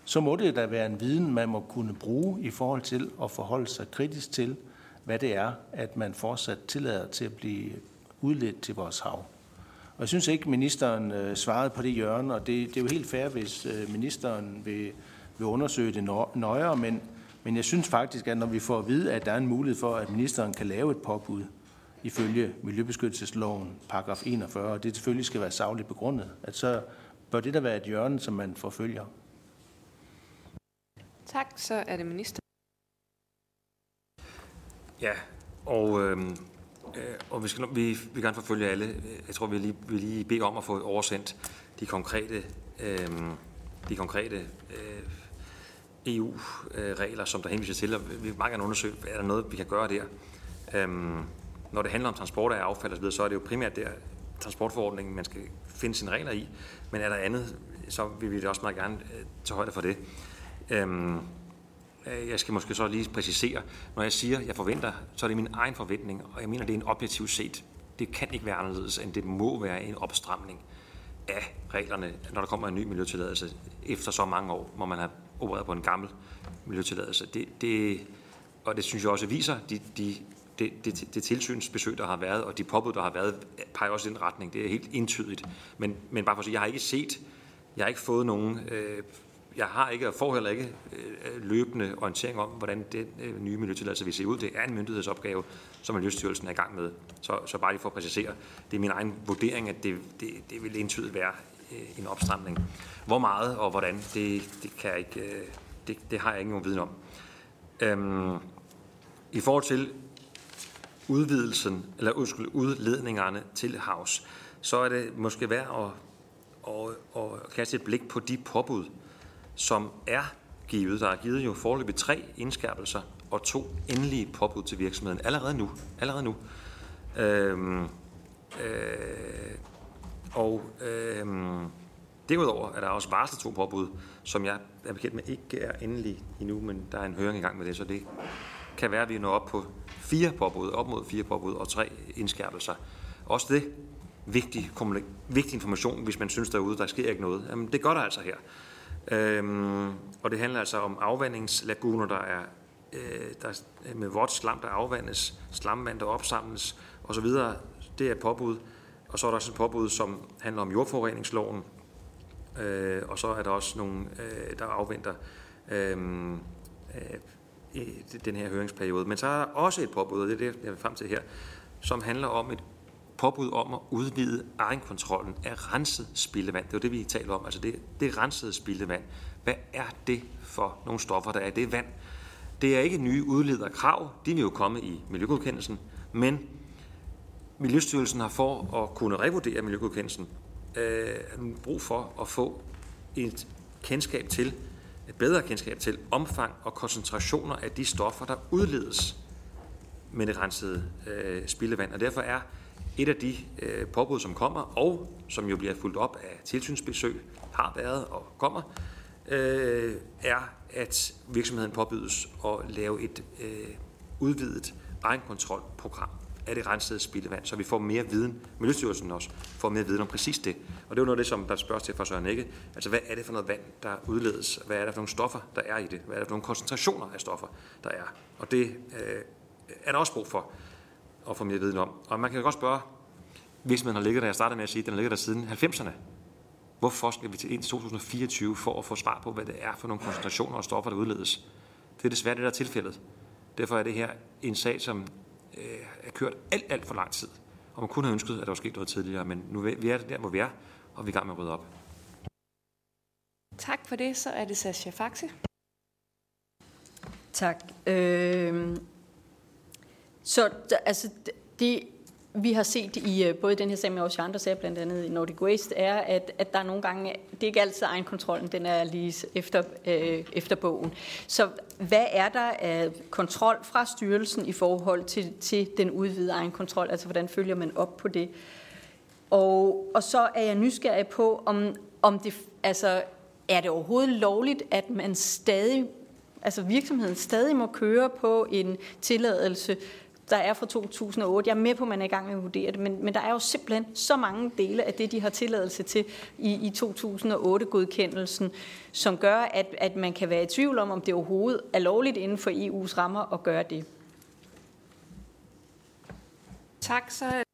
så må det da være en viden, man må kunne bruge i forhold til at forholde sig kritisk til, hvad det er, at man fortsat tillader til at blive udledt til vores hav. Og jeg synes ikke, ministeren øh, svarede på det hjørne, og det, det er jo helt fair, hvis øh, ministeren vil, vil undersøge det nøjere, men, men jeg synes faktisk, at når vi får at vide, at der er en mulighed for, at ministeren kan lave et påbud ifølge Miljøbeskyttelsesloven, paragraf 41, og det selvfølgelig skal være savligt begrundet, at så bør det der være et hjørne, som man forfølger. Tak, så er det minister. Ja, og, øh, og vi, skal, vi vil gerne forfølge alle. Jeg tror, vi lige, vi lige beder om at få oversendt de konkrete, øh, de konkrete øh, EU-regler, øh, som der henviser til, og vi vil meget gerne undersøge, er der noget, vi kan gøre der. Øhm, når det handler om transport af affald osv., så er det jo primært der transportforordningen, man skal finde sine regler i. Men er der andet, så vil vi det også meget gerne øh, tage højde for det. Øhm, øh, jeg skal måske så lige præcisere, når jeg siger, at jeg forventer, så er det min egen forventning, og jeg mener, det er en objektiv set. Det kan ikke være anderledes, end det må være en opstramning af reglerne, når der kommer en ny miljøtilladelse efter så mange år, hvor man har opereret på en gammel miljøtilladelse. Det, det, og det synes jeg også viser, de, de, det, det, det tilsynsbesøg, der har været, og de påbud, der har været, peger også i den retning. Det er helt entydigt. Men, men bare for at sige, jeg har ikke set, jeg har ikke fået nogen øh, jeg har ikke og får heller ikke øh, løbende orientering om, hvordan den øh, nye miljøtilladelse vil se ud. Det er en myndighedsopgave, som Miljøstyrelsen er i gang med. Så, så bare lige for at præcisere, det er min egen vurdering, at det, det, det vil entydigt være Øh, en opstramning. Hvor meget og hvordan, det, det, kan jeg ikke, øh, det, det har jeg ikke nogen viden om. Øhm, I forhold til udvidelsen, eller undskyld, udledningerne til havs, så er det måske værd at, at, at kaste et blik på de påbud, som er givet. Der er givet jo forløbet tre indskærpelser og to endelige påbud til virksomheden allerede nu. Allerede nu. Øhm, øh, og øhm, derudover er der også varslet to påbud, som jeg er bekendt med ikke er endelig endnu, men der er en høring i gang med det, så det kan være, at vi når op på fire påbud, op mod fire påbud og tre indskærpelser. Også det vigtig, vigtig information, hvis man synes derude, der sker ikke noget. Jamen, det gør der altså her. Øhm, og det handler altså om afvandingslaguner, der er øh, der, med vådt slam, der afvandes, slamvand, der opsamles osv. Det er påbud. Og så er der også et påbud, som handler om jordforureningsloven. Øh, og så er der også nogle, øh, der afventer øh, øh, den her høringsperiode. Men så er der også et påbud, og det er det, jeg vil frem til her, som handler om et påbud om at udvide egenkontrollen af renset spildevand. Det er jo det, vi taler om. Altså det, det rensede spildevand. Hvad er det for nogle stoffer, der er det vand? Det er ikke nye udlederkrav. De vil jo komme i miljøgodkendelsen. Men Miljøstyrelsen har for at kunne revurdere miljøgodkendelsen øh, brug for at få et kendskab til, et bedre kendskab til omfang og koncentrationer af de stoffer, der udledes med det rensede øh, spildevand. Og derfor er et af de øh, påbud, som kommer, og som jo bliver fuldt op af tilsynsbesøg, har været og kommer, øh, er, at virksomheden påbydes at lave et øh, udvidet egenkontrolprogram af det rensede spildevand, så vi får mere viden, Miljøstyrelsen også får mere viden om præcis det. Og det er jo noget af det, som der spørges til fra Søren Ikke. Altså, hvad er det for noget vand, der udledes? Hvad er det for nogle stoffer, der er i det? Hvad er det for nogle koncentrationer af stoffer, der er? Og det øh, er der også brug for at få mere viden om. Og man kan jo godt spørge, hvis man har ligget der, jeg startede med at sige, at den har ligget der siden 90'erne. Hvorfor skal vi til 2024 for at få svar på, hvad det er for nogle koncentrationer og stoffer, der udledes? Det er desværre det, der er tilfældet. Derfor er det her en sag, som øh, er kørt alt, alt for lang tid. Og man kunne have ønsket, at der var sket noget tidligere, men nu vi er der, hvor vi er, og vi er i gang med at rydde op. Tak for det. Så er det Sascha Faxe. Tak. Øh, så altså, det, vi har set i øh, både den her sag, men også i andre sager, blandt andet i Nordic Waste, er, at, at der er nogle gange, det er ikke altid egenkontrollen, den er lige efter, øh, efter bogen. Så hvad er der af kontrol fra styrelsen i forhold til, til den udvidede egenkontrol? Altså, hvordan følger man op på det? Og, og så er jeg nysgerrig på, om, om det, altså, er det overhovedet lovligt, at man stadig altså virksomheden stadig må køre på en tilladelse, der er fra 2008. Jeg er med på, at man er i gang med at vurdere det, men, men der er jo simpelthen så mange dele af det, de har tilladelse til i, i 2008-godkendelsen, som gør, at, at man kan være i tvivl om, om det overhovedet er lovligt inden for EU's rammer at gøre det. Tak, så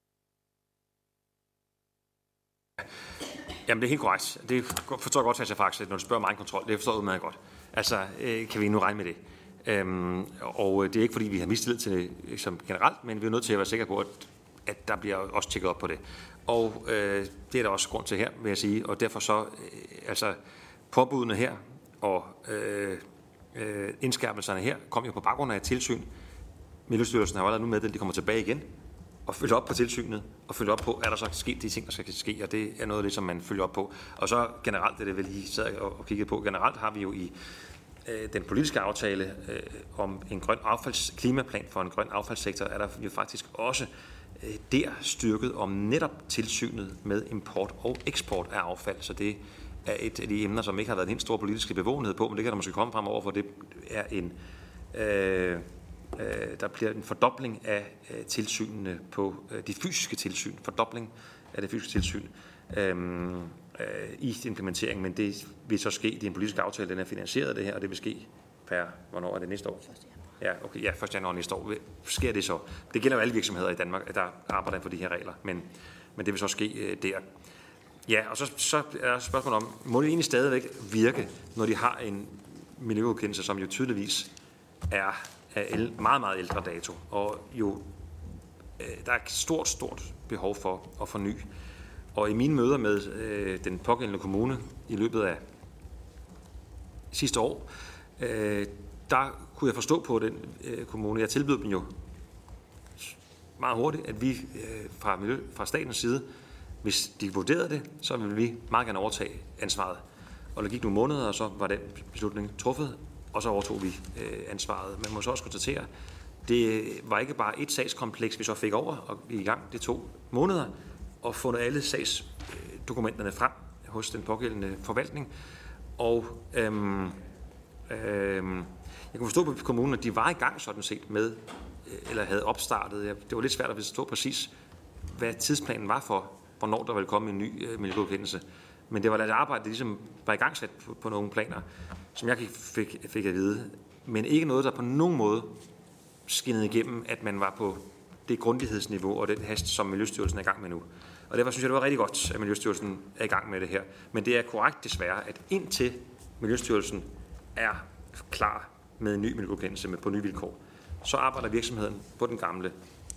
Jamen, det er helt korrekt. Det forstår jeg godt, Sascha Faxe, når du spørger mig kontrol. Det forstår jeg meget godt. Altså, øh, kan vi nu regne med det? Øhm, og det er ikke, fordi vi har mistillid til det øh, som generelt, men vi er nødt til at være sikre på, at, at der bliver også tjekket op på det. Og øh, det er der også grund til her, vil jeg sige. Og derfor så, øh, altså, påbudene her og øh, øh, indskærpelserne her kom jo på baggrund af et tilsyn. Miljøstyrelsen har jo allerede nu med, at de kommer tilbage igen og følge op på tilsynet, og følge op på, er der så sket de ting, der skal ske, og det er noget af det, som man følger op på. Og så generelt, det er det vi lige sad og kiggede på, generelt har vi jo i Øh, den politiske aftale øh, om en grøn affalds, klimaplan for en grøn affaldssektor, er der jo faktisk også øh, der styrket om netop tilsynet med import og eksport af affald. Så det er et af de emner, som ikke har været en helt stor politisk bevågenhed på, men det kan der måske komme frem over, for det er en... Øh, Øh, der bliver en fordobling af øh, tilsynene på øh, de fysiske tilsyn, fordobling af det fysiske tilsyn Øh, øh, i implementeringen, men det vil så ske, det er en politisk aftale, den er finansieret det her, og det vil ske per, hvornår er det næste år? Ja, okay, ja, 1. januar næste år sker det så. Det gælder jo alle virksomheder i Danmark, der arbejder for de her regler, men, men det vil så ske øh, der. Ja, og så, så er spørgsmålet om, må det egentlig stadigvæk virke, når de har en miljøgodkendelse, som jo tydeligvis er af meget, meget ældre dato, og jo øh, der er et stort, stort behov for at forny. Og i mine møder med øh, den pågældende kommune i løbet af sidste år, øh, der kunne jeg forstå på den øh, kommune, jeg tilbød dem jo meget hurtigt, at vi øh, fra, miljø, fra statens side, hvis de vurderede det, så ville vi meget gerne overtage ansvaret. Og der gik nogle måneder, og så var den beslutning truffet, og så overtog vi øh, ansvaret. Man må så også konstatere, det var ikke bare et sagskompleks, vi så fik over og i gang. Det tog måneder og få alle sagsdokumenterne frem hos den pågældende forvaltning. Og øhm, øhm, jeg kunne forstå på kommunen, at de var i gang sådan set med, øh, eller havde opstartet. Det var lidt svært at forstå præcis, hvad tidsplanen var for, hvornår der ville komme en ny øh, miljøgodkendelse. Men det var et arbejde, der ligesom var i gang sat på, på nogle planer som jeg fik, fik at vide, men ikke noget, der på nogen måde skinnede igennem, at man var på det grundighedsniveau og den hast, som Miljøstyrelsen er i gang med nu. Og derfor synes jeg, det var rigtig godt, at Miljøstyrelsen er i gang med det her. Men det er korrekt desværre, at indtil Miljøstyrelsen er klar med en ny miljøgodkendelse med på nye vilkår, så arbejder virksomheden på den gamle.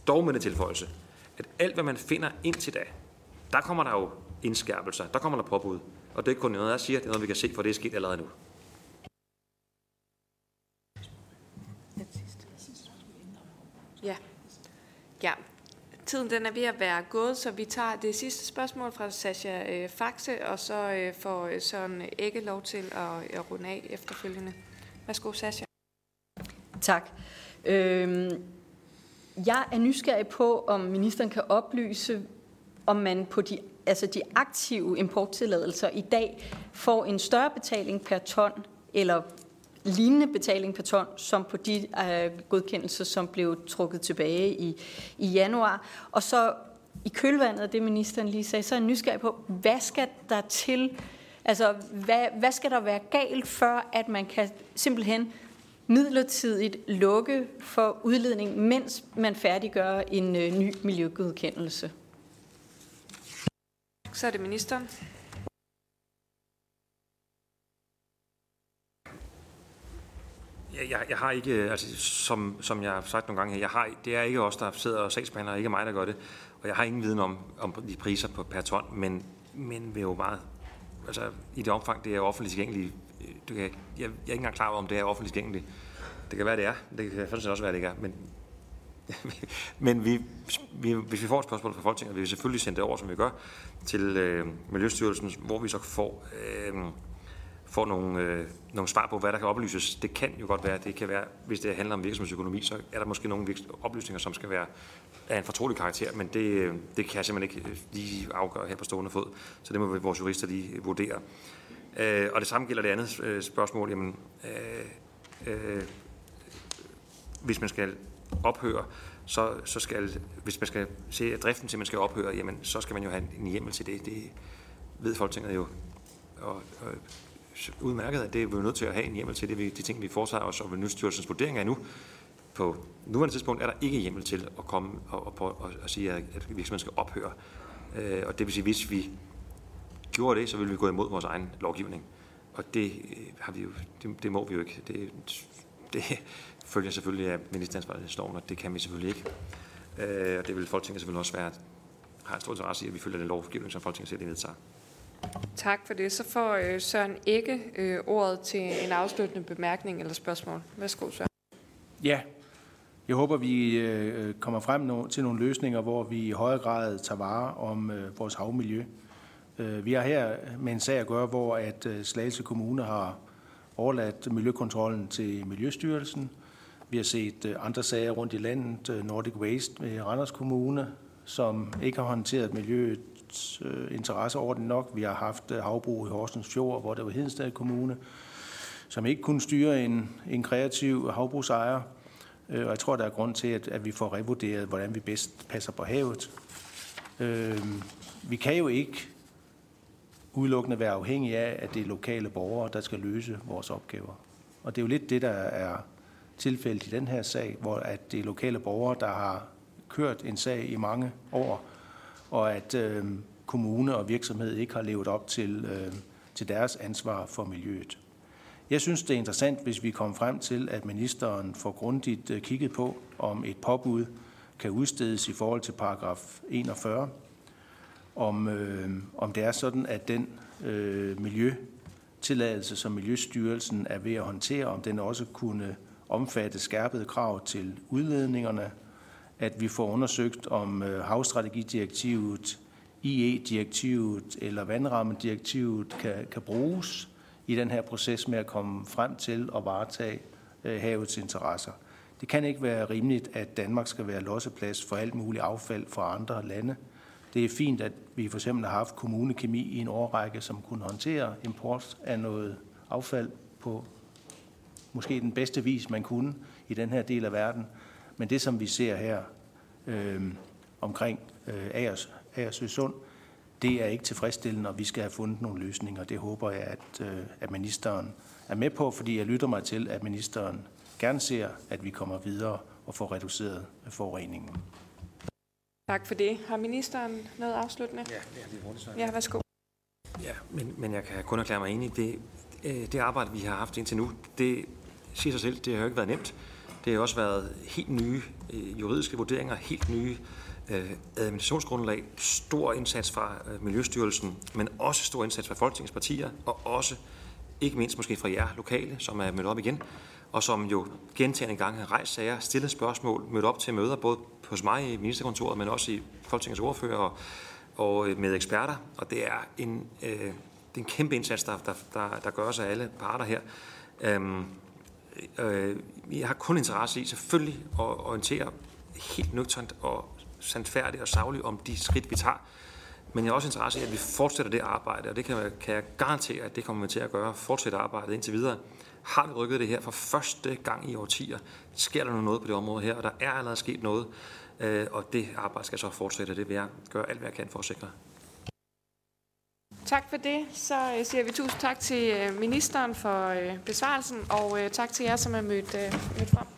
Dog med den tilføjelse, at alt hvad man finder indtil da, der kommer der jo indskærpelser, der kommer der påbud. Og det er ikke kun noget, jeg siger, det er noget, vi kan se, for det er sket allerede nu. Ja. Ja, tiden den er ved at være gået, så vi tager det sidste spørgsmål fra Sasha øh, Faxe, og så øh, får øh, Søren ikke lov til at, at runde af efterfølgende. Værsgo, Sasha. Tak. Øhm, jeg er nysgerrig på, om ministeren kan oplyse, om man på de, altså de aktive importtilladelser i dag får en større betaling per ton, eller lignende betaling per ton, som på de øh, godkendelser, som blev trukket tilbage i, i januar. Og så i kølvandet af det, ministeren lige sagde, så er jeg nysgerrig på, hvad skal der til, altså hvad, hvad skal der være galt, før at man kan simpelthen midlertidigt lukke for udledning, mens man færdiggør en øh, ny miljøgodkendelse? Så er det ministeren. Jeg, jeg har ikke, altså som, som jeg har sagt nogle gange her, jeg har, det er ikke os, der sidder og sagsbehandler, ikke mig, der gør det. Og jeg har ingen viden om, om de priser på, per ton, men, men vil jo meget, altså i det omfang, det er offentligt tilgængeligt. Øh, du kan, jeg, jeg er ikke engang klar over, om det er offentligt tilgængeligt. Det kan være, det er. Det kan faktisk også være, det ikke er. Men, [laughs] men vi, vi, hvis vi får et spørgsmål fra Folketinget, vil vi selvfølgelig sende det over, som vi gør, til øh, Miljøstyrelsen, hvor vi så får øh, får nogle, øh, nogle svar på, hvad der kan oplyses. Det kan jo godt være, det kan være, hvis det handler om virksomhedsøkonomi, så er der måske nogle oplysninger, som skal være af en fortrolig karakter, men det, øh, det kan jeg simpelthen ikke øh, lige afgøre her på stående fod, så det må vores jurister lige vurdere. Øh, og det samme gælder det andet øh, spørgsmål. Jamen, øh, øh, hvis man skal ophøre, så, så skal, hvis man skal se, at driften til man skal ophøre, jamen, så skal man jo have en hjemmel til det. Det ved Folketinget jo. Og, og udmærket, at det er vi nødt til at have en hjemmel til det, de ting, vi foretager os, og Miljøstyrelsens vurdering er nu, på nuværende tidspunkt er der ikke hjemmel til at komme og, og, og, og sige, at virksomheden skal ophøre. Øh, og det vil sige, hvis vi gjorde det, så ville vi gå imod vores egen lovgivning. Og det, øh, har vi jo, det, det må vi jo ikke. Det, det følger selvfølgelig af ministeransvarlighedsloven, og det kan vi selvfølgelig ikke. Øh, og det vil Folketinget selvfølgelig også være, har en stor interesse i, at vi følger den lovgivning, som Folketinget selv vedtager. Tak for det. Så får øh, Søren ikke øh, ordet til en afsluttende bemærkning eller spørgsmål. Værsgo, Søren. Ja, jeg håber, vi øh, kommer frem til nogle løsninger, hvor vi i højere grad tager vare om øh, vores havmiljø. Øh, vi har her med en sag at gøre, hvor at øh, Slagelse Kommune har overladt miljøkontrollen til Miljøstyrelsen. Vi har set øh, andre sager rundt i landet, øh, Nordic Waste med Randers Kommune, som ikke har håndteret miljøets øh, interesse ordentligt nok. Vi har haft øh, havbrug i Horsens Fjord, hvor der var Hedensted Kommune, som ikke kunne styre en, en kreativ havbrugsejer. Øh, og jeg tror, der er grund til, at, at vi får revurderet, hvordan vi bedst passer på havet. Øh, vi kan jo ikke udelukkende være afhængige af, at det er lokale borgere, der skal løse vores opgaver. Og det er jo lidt det, der er tilfældet i den her sag, hvor at det er lokale borgere, der har kørt en sag i mange år, og at øh, kommune og virksomhed ikke har levet op til, øh, til deres ansvar for miljøet. Jeg synes, det er interessant, hvis vi kommer frem til, at ministeren får grundigt øh, kigget på, om et påbud kan udstedes i forhold til paragraf 41, om, øh, om det er sådan, at den øh, miljøtilladelse, som Miljøstyrelsen er ved at håndtere, om den også kunne omfatte skærpede krav til udledningerne, at vi får undersøgt, om øh, havstrategidirektivet, IE-direktivet eller vandrammedirektivet kan, kan bruges i den her proces med at komme frem til at varetage øh, havets interesser. Det kan ikke være rimeligt, at Danmark skal være losseplads for alt muligt affald fra andre lande. Det er fint, at vi for eksempel har haft kommunekemi i en årrække, som kunne håndtere import af noget affald på måske den bedste vis, man kunne i den her del af verden. Men det, som vi ser her øh, omkring øh, Agers, Agersø Sund, det er ikke tilfredsstillende, og vi skal have fundet nogle løsninger. Det håber jeg, at, øh, at ministeren er med på, fordi jeg lytter mig til, at ministeren gerne ser, at vi kommer videre og får reduceret forureningen. Tak for det. Har ministeren noget afsluttende? Ja, det er lige hurtigt. Ja, værsgo. Ja, men, men jeg kan kun erklære mig enig. Det, øh, det arbejde, vi har haft indtil nu, det siger sig selv, det har jo ikke været nemt. Det har også været helt nye øh, juridiske vurderinger, helt nye øh, administrationsgrundlag, stor indsats fra øh, Miljøstyrelsen, men også stor indsats fra Folketingets partier, og også ikke mindst måske fra jer lokale, som er mødt op igen, og som jo gentagende gange har rejst sager, stillet spørgsmål, mødt op til møder, både hos mig i ministerkontoret, men også i Folketingets ordfører og, og øh, med eksperter. Og det er en, øh, det er en kæmpe indsats, der, der, der, der gør sig af alle parter her. Øhm, øh, jeg har kun interesse i selvfølgelig at orientere helt nøgternt og sandfærdigt og savligt om de skridt, vi tager. Men jeg har også interesse i, at vi fortsætter det arbejde, og det kan, kan jeg garantere, at det kommer vi til at gøre. Fortsætte arbejdet indtil videre. Har vi rykket det her for første gang i årtier? Sker der noget på det område her, og der er allerede sket noget, øh, og det arbejde skal så fortsætte. Det vil jeg gøre alt, hvad jeg kan for at sikre. Tak for det. Så øh, siger vi tusind tak til øh, ministeren for øh, besvarelsen, og tak til jer, som er mødt, mødt frem.